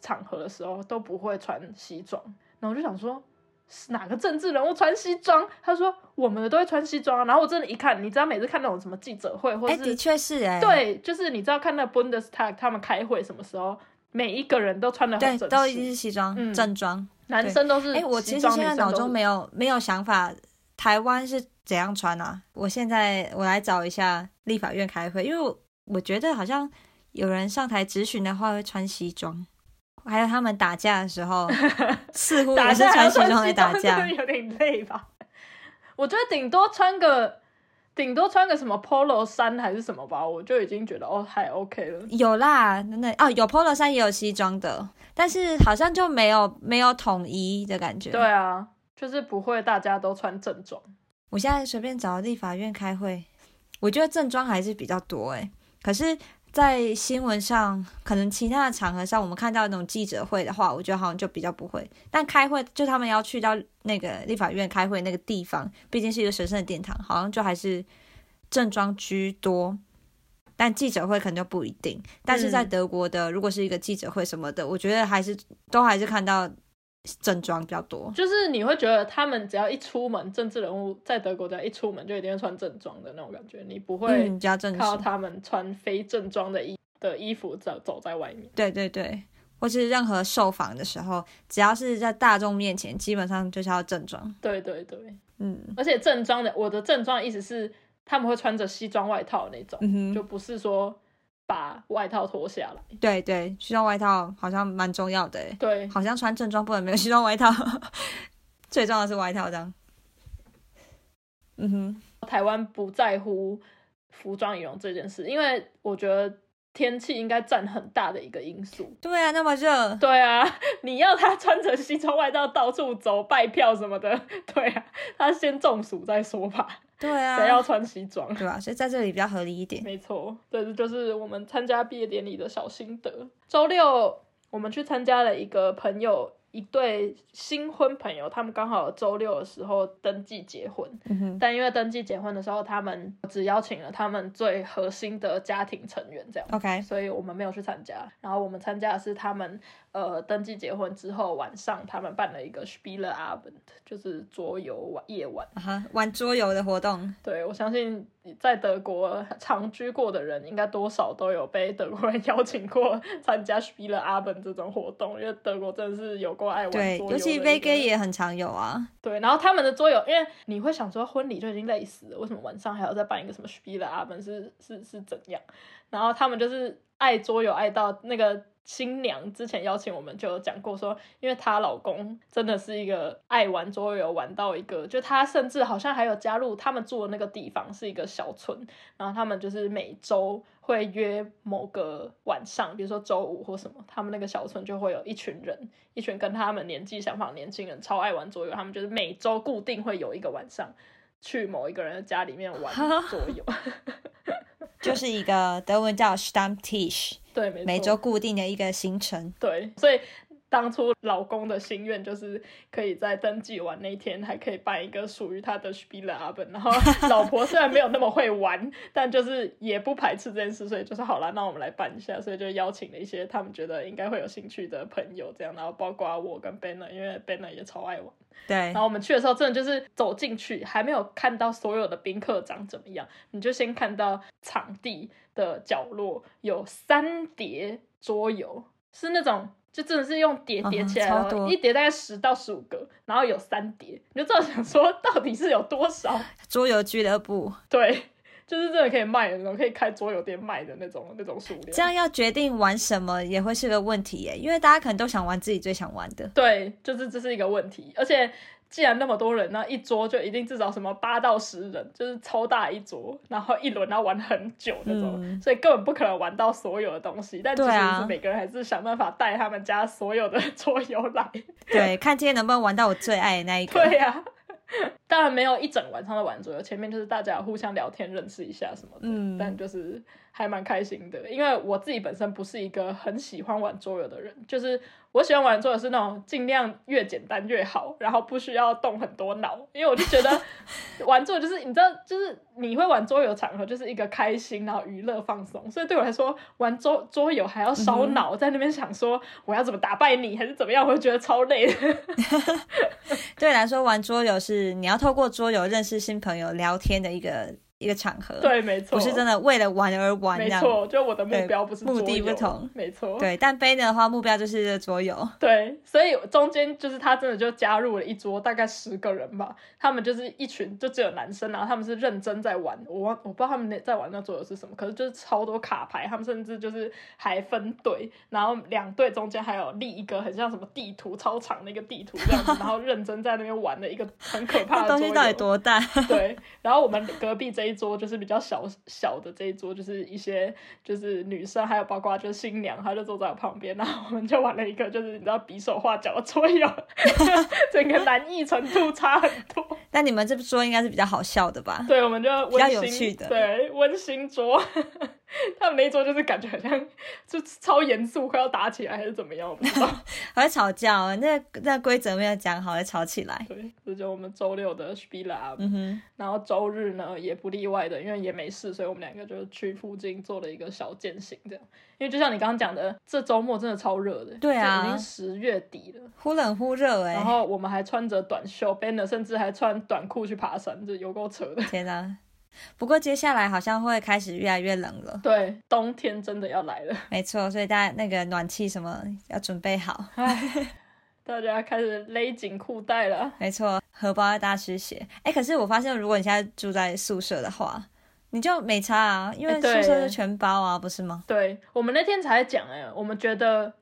场合的时候都不会穿西装，然后我就想说。是哪个政治人物穿西装？他说我们的都会穿西装啊。然后我真的，一看，你知道，每次看那种什么记者会，或哎，是、的确是哎，对，就是你知道看那 Bundestag 他们开会什么时候，每一个人都穿的对很，正都一定，是西装嗯正装。男生都是哎，我其实现在脑中没有没有想法，台湾是怎样穿啊？我现在我来找一下立法院开会，因为我我觉得好像有人上台质询的话会穿西装。还有他们打架的时候，[laughs] 似乎也是穿西装来打真架。有点累吧？我觉得顶多穿个顶多穿个什么 polo 衫还是什么吧，我就已经觉得哦还 OK 了。有啦，真的哦，有 polo 衫也有西装的，但是好像就没有没有统一的感觉。对啊，就是不会大家都穿正装。我现在随便找立法院开会，我觉得正装还是比较多哎。可是，在新闻上，可能其他的场合上，我们看到那种记者会的话，我觉得好像就比较不会。但开会，就他们要去到那个立法院开会那个地方，毕竟是一个神圣的殿堂，好像就还是正装居多。但记者会可能就不一定。但是在德国的，如果是一个记者会什么的，我觉得还是都还是看到正装比较多。就是你会觉得他们只要一出门，政治人物在德国只要一出门就一定会穿正装的那种感觉，你不会嗯，比较正式看。到他们穿非正装的衣的衣服走走在外面。对对对，或是任何受访的时候，只要是在大众面前，基本上就是要正装。对对对，嗯而且正装的，我的正装意思是他们会穿着西装外套那种，就不是说把外套脱下来。对对，西装外套好像蛮重要的诶，对，好像穿正装不能没有西装外套，[laughs] 最重要的是外套这样。嗯哼，台湾不在乎服装仪容这件事，因为我觉得天气应该占很大的一个因素。对啊，那么热，对啊，[laughs] 你要他穿着西装外套到处走拜票什么的，对啊，他先中暑再说吧。对啊，谁要穿西装？对吧、所以在这里比较合理一点。没错，对，这就是我们参加毕业典礼的小心得。周六我们去参加了一个朋友一对新婚朋友，他们刚好周六的时候登记结婚，但因为登记结婚的时候，他们只邀请了他们最核心的家庭成员，这样。OK，所以我们没有去参加，然后我们参加的是他们呃登记结婚之后晚上他们办了一个 Spieler Abend，就是桌游晚夜晚。玩桌游的活动，对我相信在德国长居过的人，应该多少都有被德国人邀请过参加 Spieler Abend 这种活动，因为德国真的是有够爱玩桌对，游尤其 V 一个 G 也很常有啊。对，然后他们的桌游，因为你会想说婚礼就已经累死了，为什么晚上还要再办一个什么 Spieler Abend 是是是怎样？然后他们就是爱桌游爱到那个新娘之前邀请我们就有讲过说，因为她老公真的是一个爱玩桌游玩到一个，就她甚至好像还有加入他们住的那个地方是一个小村，然后他们就是每周会约某个晚上，比如说周五或什么，他们那个小村就会有一群人，一群跟他们年纪相仿的年轻人，超爱玩桌游，他们就是每周固定会有一个晚上。去某一个人的家里面玩 [laughs] 桌游，[laughs] 就是一个德文叫 Stammtisch，对，每周固定的一个行程。对，所以当初老公的心愿就是可以在登记完那一天，还可以办一个属于他的 Spieler Abend。然后 [laughs] 老婆虽然没有那么会玩，但就是也不排斥这件事，所以就是好了，那我们来办一下。所以就邀请了一些他们觉得应该会有兴趣的朋友，这样，然后包括我跟 Banner，因为 Banner 也超爱玩。对然，后我们去的时候，真的就是走进去，还没有看到所有的宾客长怎么样，你就先看到场地的角落有三叠桌游，是那种就真的是用叠叠起来一叠大概十到十五个，然后有三叠，你就这样想说到底是有多少？[laughs] 桌游俱乐部，[laughs] 对，就是真的可以卖的那种，可以开桌游店卖的那种那种数量。这样要决定玩什么也会是个问题耶，因为大家可能都想玩自己最想玩的。对，就是这是一个问题，而且既然那么多人，那一桌就一定至少什么八到十人，就是超大一桌，然后一轮要玩很久那种，嗯所以根本不可能玩到所有的东西。但其实每个人还是想办法带他们家所有的桌游来。对，[laughs] 看今天能不能玩到我最爱的那一个。对呀、当然没有一整晚上的玩桌游，前面就是大家互相聊天、认识一下什么的，嗯但就是还蛮开心的。因为我自己本身不是一个很喜欢玩桌游的人，就是我喜欢玩桌游是那种尽量越简单越好，然后不需要动很多脑，因为我就觉得 [laughs] 玩桌游就是你知道，就是你会玩桌游场合就是一个开心，然后娱乐放松，所以对我来说玩桌桌游还要烧脑，在那边想说我要怎么打败你，还是怎么样，我会觉得超累的。[laughs] 对你来说，玩桌游是你要透过桌游认识新朋友、聊天的一个一个场合，对，没错，不是真的为了玩而玩，没错，就我的目标不是目的不同，没错，对。但 n 的话，目标就是桌游，对，所以中间就是他真的就加入了一桌，大概十个人吧，他们就是一群，就只有男生，然后他们是认真在玩，我忘我不知道他们那在玩那桌游是什么，可是就是超多卡牌，他们甚至就是还分队，然后两队中间还有立一个很像什么地图超长的一个地图这样子，[laughs] 然后认真在那边玩的一个很可怕的东西到底多大？对，然后我们隔壁这一桌就是比较小小的这一桌，就是一些就是女生，还有包括就是新娘，她就坐在我旁边，然后我们就玩了一个就是你知道比手画脚的桌游，[laughs] [laughs] 整个难易程度差很多。[laughs] 但你们这桌应该是比较好笑的吧？对，我们就比较有趣的，对，温馨桌。[laughs] 他们那一桌就是感觉好像就超严肃，快要打起来还是怎么样，我不知道。[laughs] 还会吵架，那那规则没有讲好，会吵起来。对，这就我们周六的 s p i l a 嗯哼。然后周日呢也不例外的，因为也没事，所以我们两个就去附近做了一个小践行，这样。因为就像你刚刚讲的，这周末真的超热的。对啊。已经十月底了，忽冷忽热哎。然后我们还穿着短袖，Banner 甚至还穿短裤去爬山，这有够扯的。天哪！不过接下来好像会开始越来越冷了。对，冬天真的要来了。没错，所以大家那个暖气什么要准备好。[laughs] 大家开始勒紧裤带了。没错，荷包要大失血。哎，可是我发现，如果你现在住在宿舍的话，你就没差啊，因为宿舍是全包啊，不是吗？对，我们那天才讲哎，我们觉得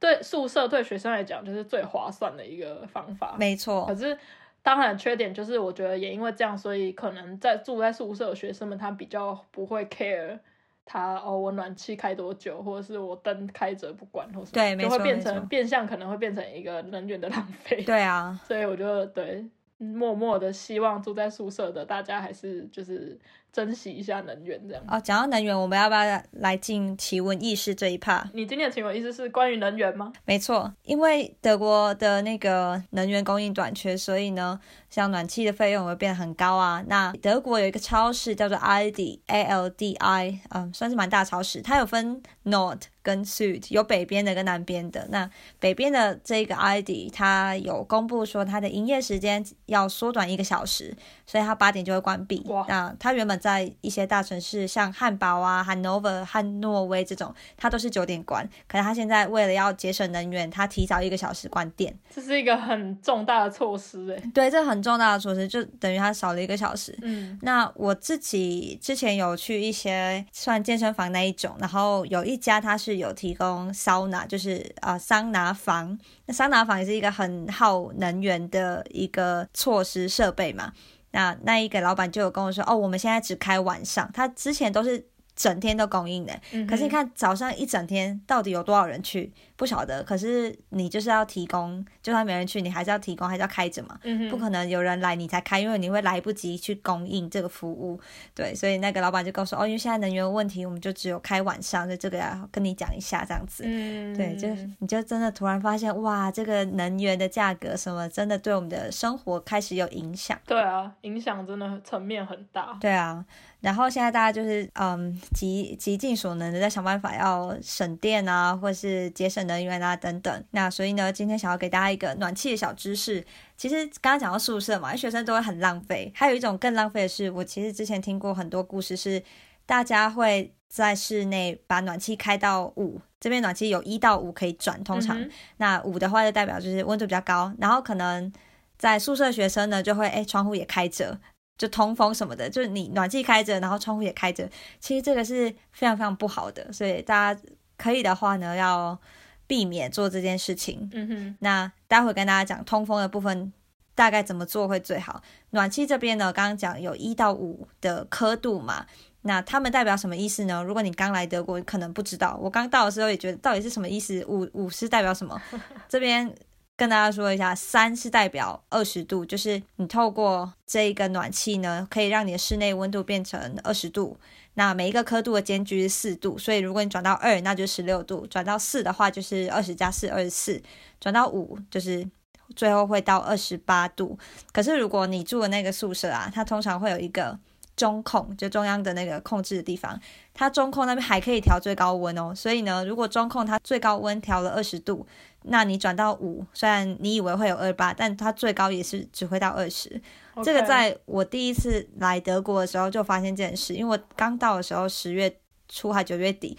对宿舍对学生来讲就是最划算的一个方法。没错，可是。当然，缺点就是我觉得也因为这样，所以可能在住在宿舍的学生们，他比较不会 care 他哦，我暖气开多久，或者是我灯开着不管，或对，就会变成变相，可能会变成一个能源的浪费。对啊，所以我觉得对，默默的希望住在宿舍的大家还是就是。珍惜一下能源，这样哦。讲到能源，我们要不要来进奇闻异事这一 part？你今天的奇闻异事是关于能源吗？没错，因为德国的那个能源供应短缺，所以呢，像暖气的费用会变得很高啊。那德国有一个超市叫做 Aldi，A L D I，嗯，算是蛮大超市，它有分 Nord 跟 Süd，有北边的跟南边的。那北边的这个 Aldi，它有公布说它的营业时间要缩短一个小时，所以它八点就会关闭。哇，那它原本。在一些大城市，像汉堡啊、汉诺威、汉诺威这种，它都是九点关。可是它现在为了要节省能源，它提早一个小时关店。这是一个很重大的措施，哎，对，这很重大的措施，就等于他少了一个小时。嗯，那我自己之前有去一些算健身房那一种，然后有一家它是有提供桑拿，就是啊桑拿房。那桑拿房也是一个很耗能源的一个措施设备嘛。那那一个老板就有跟我说，哦，我们现在只开晚上，他之前都是。整天都供应的，可是你看早上一整天到底有多少人去？不晓得。可是你就是要提供，就算没人去，你还是要提供，还是要开着嘛？不可能有人来你才开，因为你会来不及去供应这个服务。对，所以那个老板就告诉我，哦，因为现在能源问题，我们就只有开晚上，所以这个要跟你讲一下这样子。嗯，对，就你就真的突然发现，哇，这个能源的价格什么，真的对我们的生活开始有影响。对啊，影响真的层面很大。对啊。然后现在大家就是嗯，极极尽所能的在想办法要省电啊，或是节省能源啊等等。那所以呢，今天想要给大家一个暖气的小知识。其实刚刚讲到宿舍嘛，学生都会很浪费。还有一种更浪费的是，我其实之前听过很多故事，是大家会在室内把暖气开到五，这边暖气有一到五可以转，通常那五的话就代表就是温度比较高。然后可能在宿舍学生呢，就会哎窗户也开着。就通风什么的，就是你暖气开着，然后窗户也开着，其实这个是非常非常不好的，所以大家可以的话呢，要避免做这件事情。嗯哼，那待会跟大家讲通风的部分大概怎么做会最好。暖气这边呢，刚刚讲有一到五的刻度嘛，那他们代表什么意思呢？如果你刚来德国，可能不知道，我刚到的时候也觉得到底是什么意思，五五是代表什么？[laughs] 这边。跟大家说一下，三是代表二十度，就是你透过这一个暖气呢，可以让你的室内温度变成二十度。那每一个刻度的间距是四度，所以如果你转到二，那就十六度；转到四的话，就是二十加四，二十四；转到五，就是最后会到二十八度。可是如果你住的那个宿舍啊，它通常会有一个中控，就中央的那个控制的地方，它中控那边还可以调最高温哦。所以呢，如果中控它最高温调了二十度，那你转到五，虽然你以为会有二八，但它最高也是只会到二十。这个在我第一次来德国的时候就发现这件事，因为我刚到的时候十月初还九月底，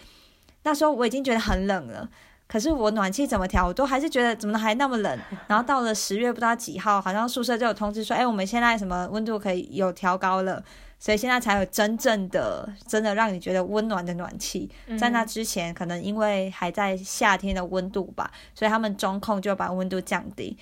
那时候我已经觉得很冷了。可是我暖气怎么调，我都还是觉得怎么还那么冷。然后到了十月不知道几号，好像宿舍就有通知说，哎，我们现在什么温度可以有调高了，所以现在才有真正的、真的让你觉得温暖的暖气。在那之前，可能因为还在夏天的温度吧，所以他们中控就把温度降低。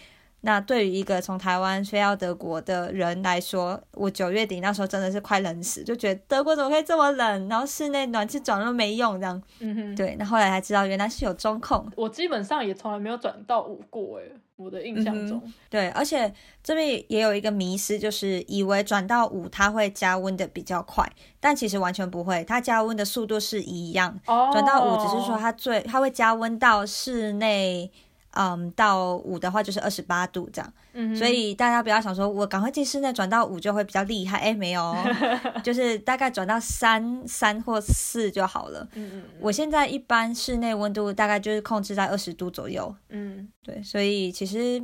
那对于一个从台湾飞到德国的人来说，我九月底那时候真的是快冷死，就觉得德国怎么可以这么冷？然后室内暖气转都没用，这样。嗯哼。对，那后来才知道原来是有中控。我基本上也从来没有转到五过，诶，我的印象中。对，而且这边也有一个迷失，就是以为转到五它会加温的比较快，但其实完全不会，它加温的速度是一样。哦。转到五只是说它最它会加温到室内。嗯，到五的话就是二十八度这样，嗯所以大家不要想说我赶快进室内转到五就会比较厉害，哎，没有，[laughs] 就是大概转到三三或四就好了。嗯嗯，我现在一般室内温度大概就是控制在二十度左右。嗯，对，所以其实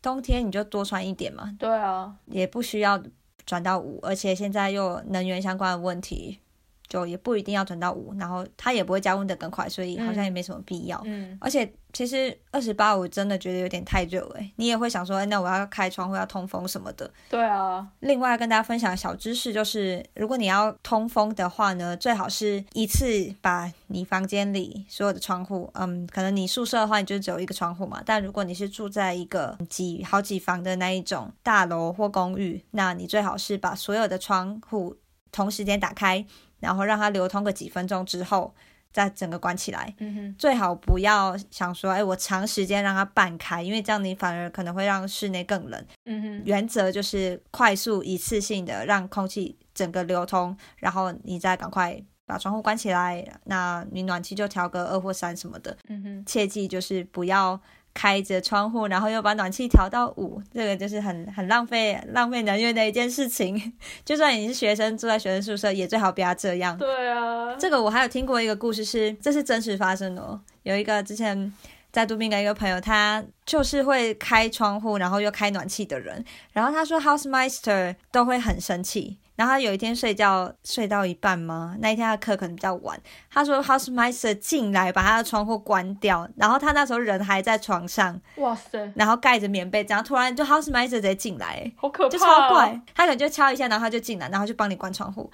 冬天你就多穿一点嘛。对啊，也不需要转到五，而且现在又能源相关的问题。就也不一定要转到五，然后它也不会加温的更快，所以好像也没什么必要。嗯，而且其实二十八我真的觉得有点太热哎，你也会想说，哎，那我要开窗户要通风什么的。对啊。另外跟大家分享小知识就是，如果你要通风的话呢，最好是一次把你房间里所有的窗户，嗯，可能你宿舍的话你就只有一个窗户嘛，但如果你是住在一个几好几房的那一种大楼或公寓，那你最好是把所有的窗户同时间打开。然后让它流通个几分钟之后，再整个关起来。嗯哼，最好不要想说，哎，我长时间让它半开，因为这样你反而可能会让室内更冷。嗯哼，原则就是快速一次性的让空气整个流通，然后你再赶快把窗户关起来。那你暖气就调个二或三什么的。嗯哼，切记就是不要。开着窗户，然后又把暖气调到五，这个就是很很浪费浪费能源的一件事情。[laughs] 就算你是学生住在学生宿舍，也最好不要这样。对啊，这个我还有听过一个故事，是这是真实发生的。有一个之前在杜宾的一个朋友，他就是会开窗户，然后又开暖气的人。然后他说，Housemeister 都会很生气。然后他有一天睡觉睡到一半吗？那一天他课可能比较晚。他说 Housemeister 进来把他的窗户关掉，然后他那时候人还在床上，哇塞！然后盖着棉被，然后突然就 Housemeister 直接进来，好可怕，就超怪。他可能就敲一下，然后他就进来，然后就帮你关窗户。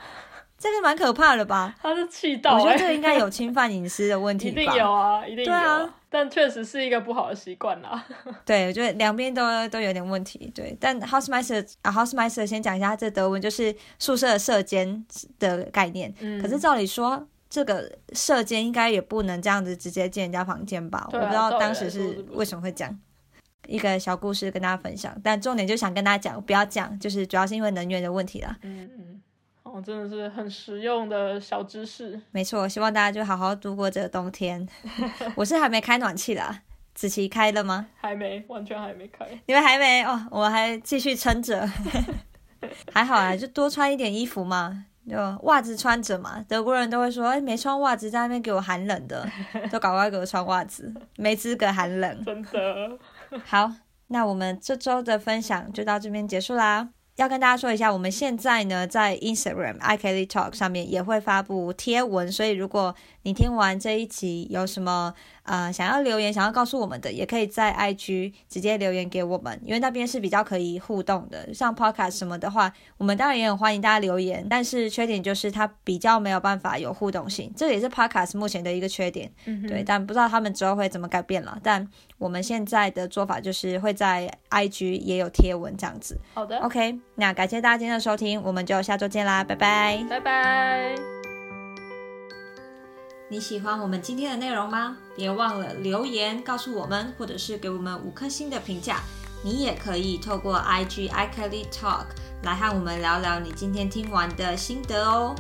这个蛮可怕的吧？他是气到，我觉得这个应该有侵犯隐私的问题吧？[laughs] 一定有啊，一定有。对啊。但确实是一个不好的习惯啦。[laughs] 对，我觉得两边都都有点问题。对，但 Housemeister 啊，Housemeister 先讲一下，这德文就是宿舍舍间的概念。嗯。可是照理说，这个射间应该也不能这样子直接进人家房间吧？我不知道当时是为什么会讲一个小故事跟大家分享。但重点就想跟大家讲，不要讲，就是主要是因为能源的问题啦。嗯嗯。哦，真的是很实用的小知识。没错，希望大家就好好度过这个冬天。[laughs] 我是还没开暖气啦，子琪开了吗？还没，完全还没开。你们还没哦，我还继续撑着。[laughs] 还好啊，就多穿一点衣服嘛，就袜子穿着嘛。德国人都会说，哎，没穿袜子在那边给我寒冷的，都赶快给我穿袜子，[laughs] 没资格寒冷。真的。好，那我们这周的分享就到这边结束啦。要跟大家说一下，我们现在呢在 Instagram i Kelly Talk 上面也会发布贴文，所以如果你听完这一集有什么呃想要留言、想要告诉我们的，也可以在 IG 直接留言给我们，因为那边是比较可以互动的。像 Podcast 什么的话，我们当然也很欢迎大家留言，但是缺点就是它比较没有办法有互动性，这也是 Podcast 目前的一个缺点。对，但不知道他们之后会怎么改变了。但我们现在的做法就是会在 IG 也有贴文这样子。好的，OK，那感谢大家今天的收听，我们就下周见啦，拜拜，拜拜。你喜欢我们今天的内容吗？别忘了留言告诉我们，或者是给我们五颗星的评价。你也可以透过 IG i Kelly Talk 来和我们聊聊你今天听完的心得哦。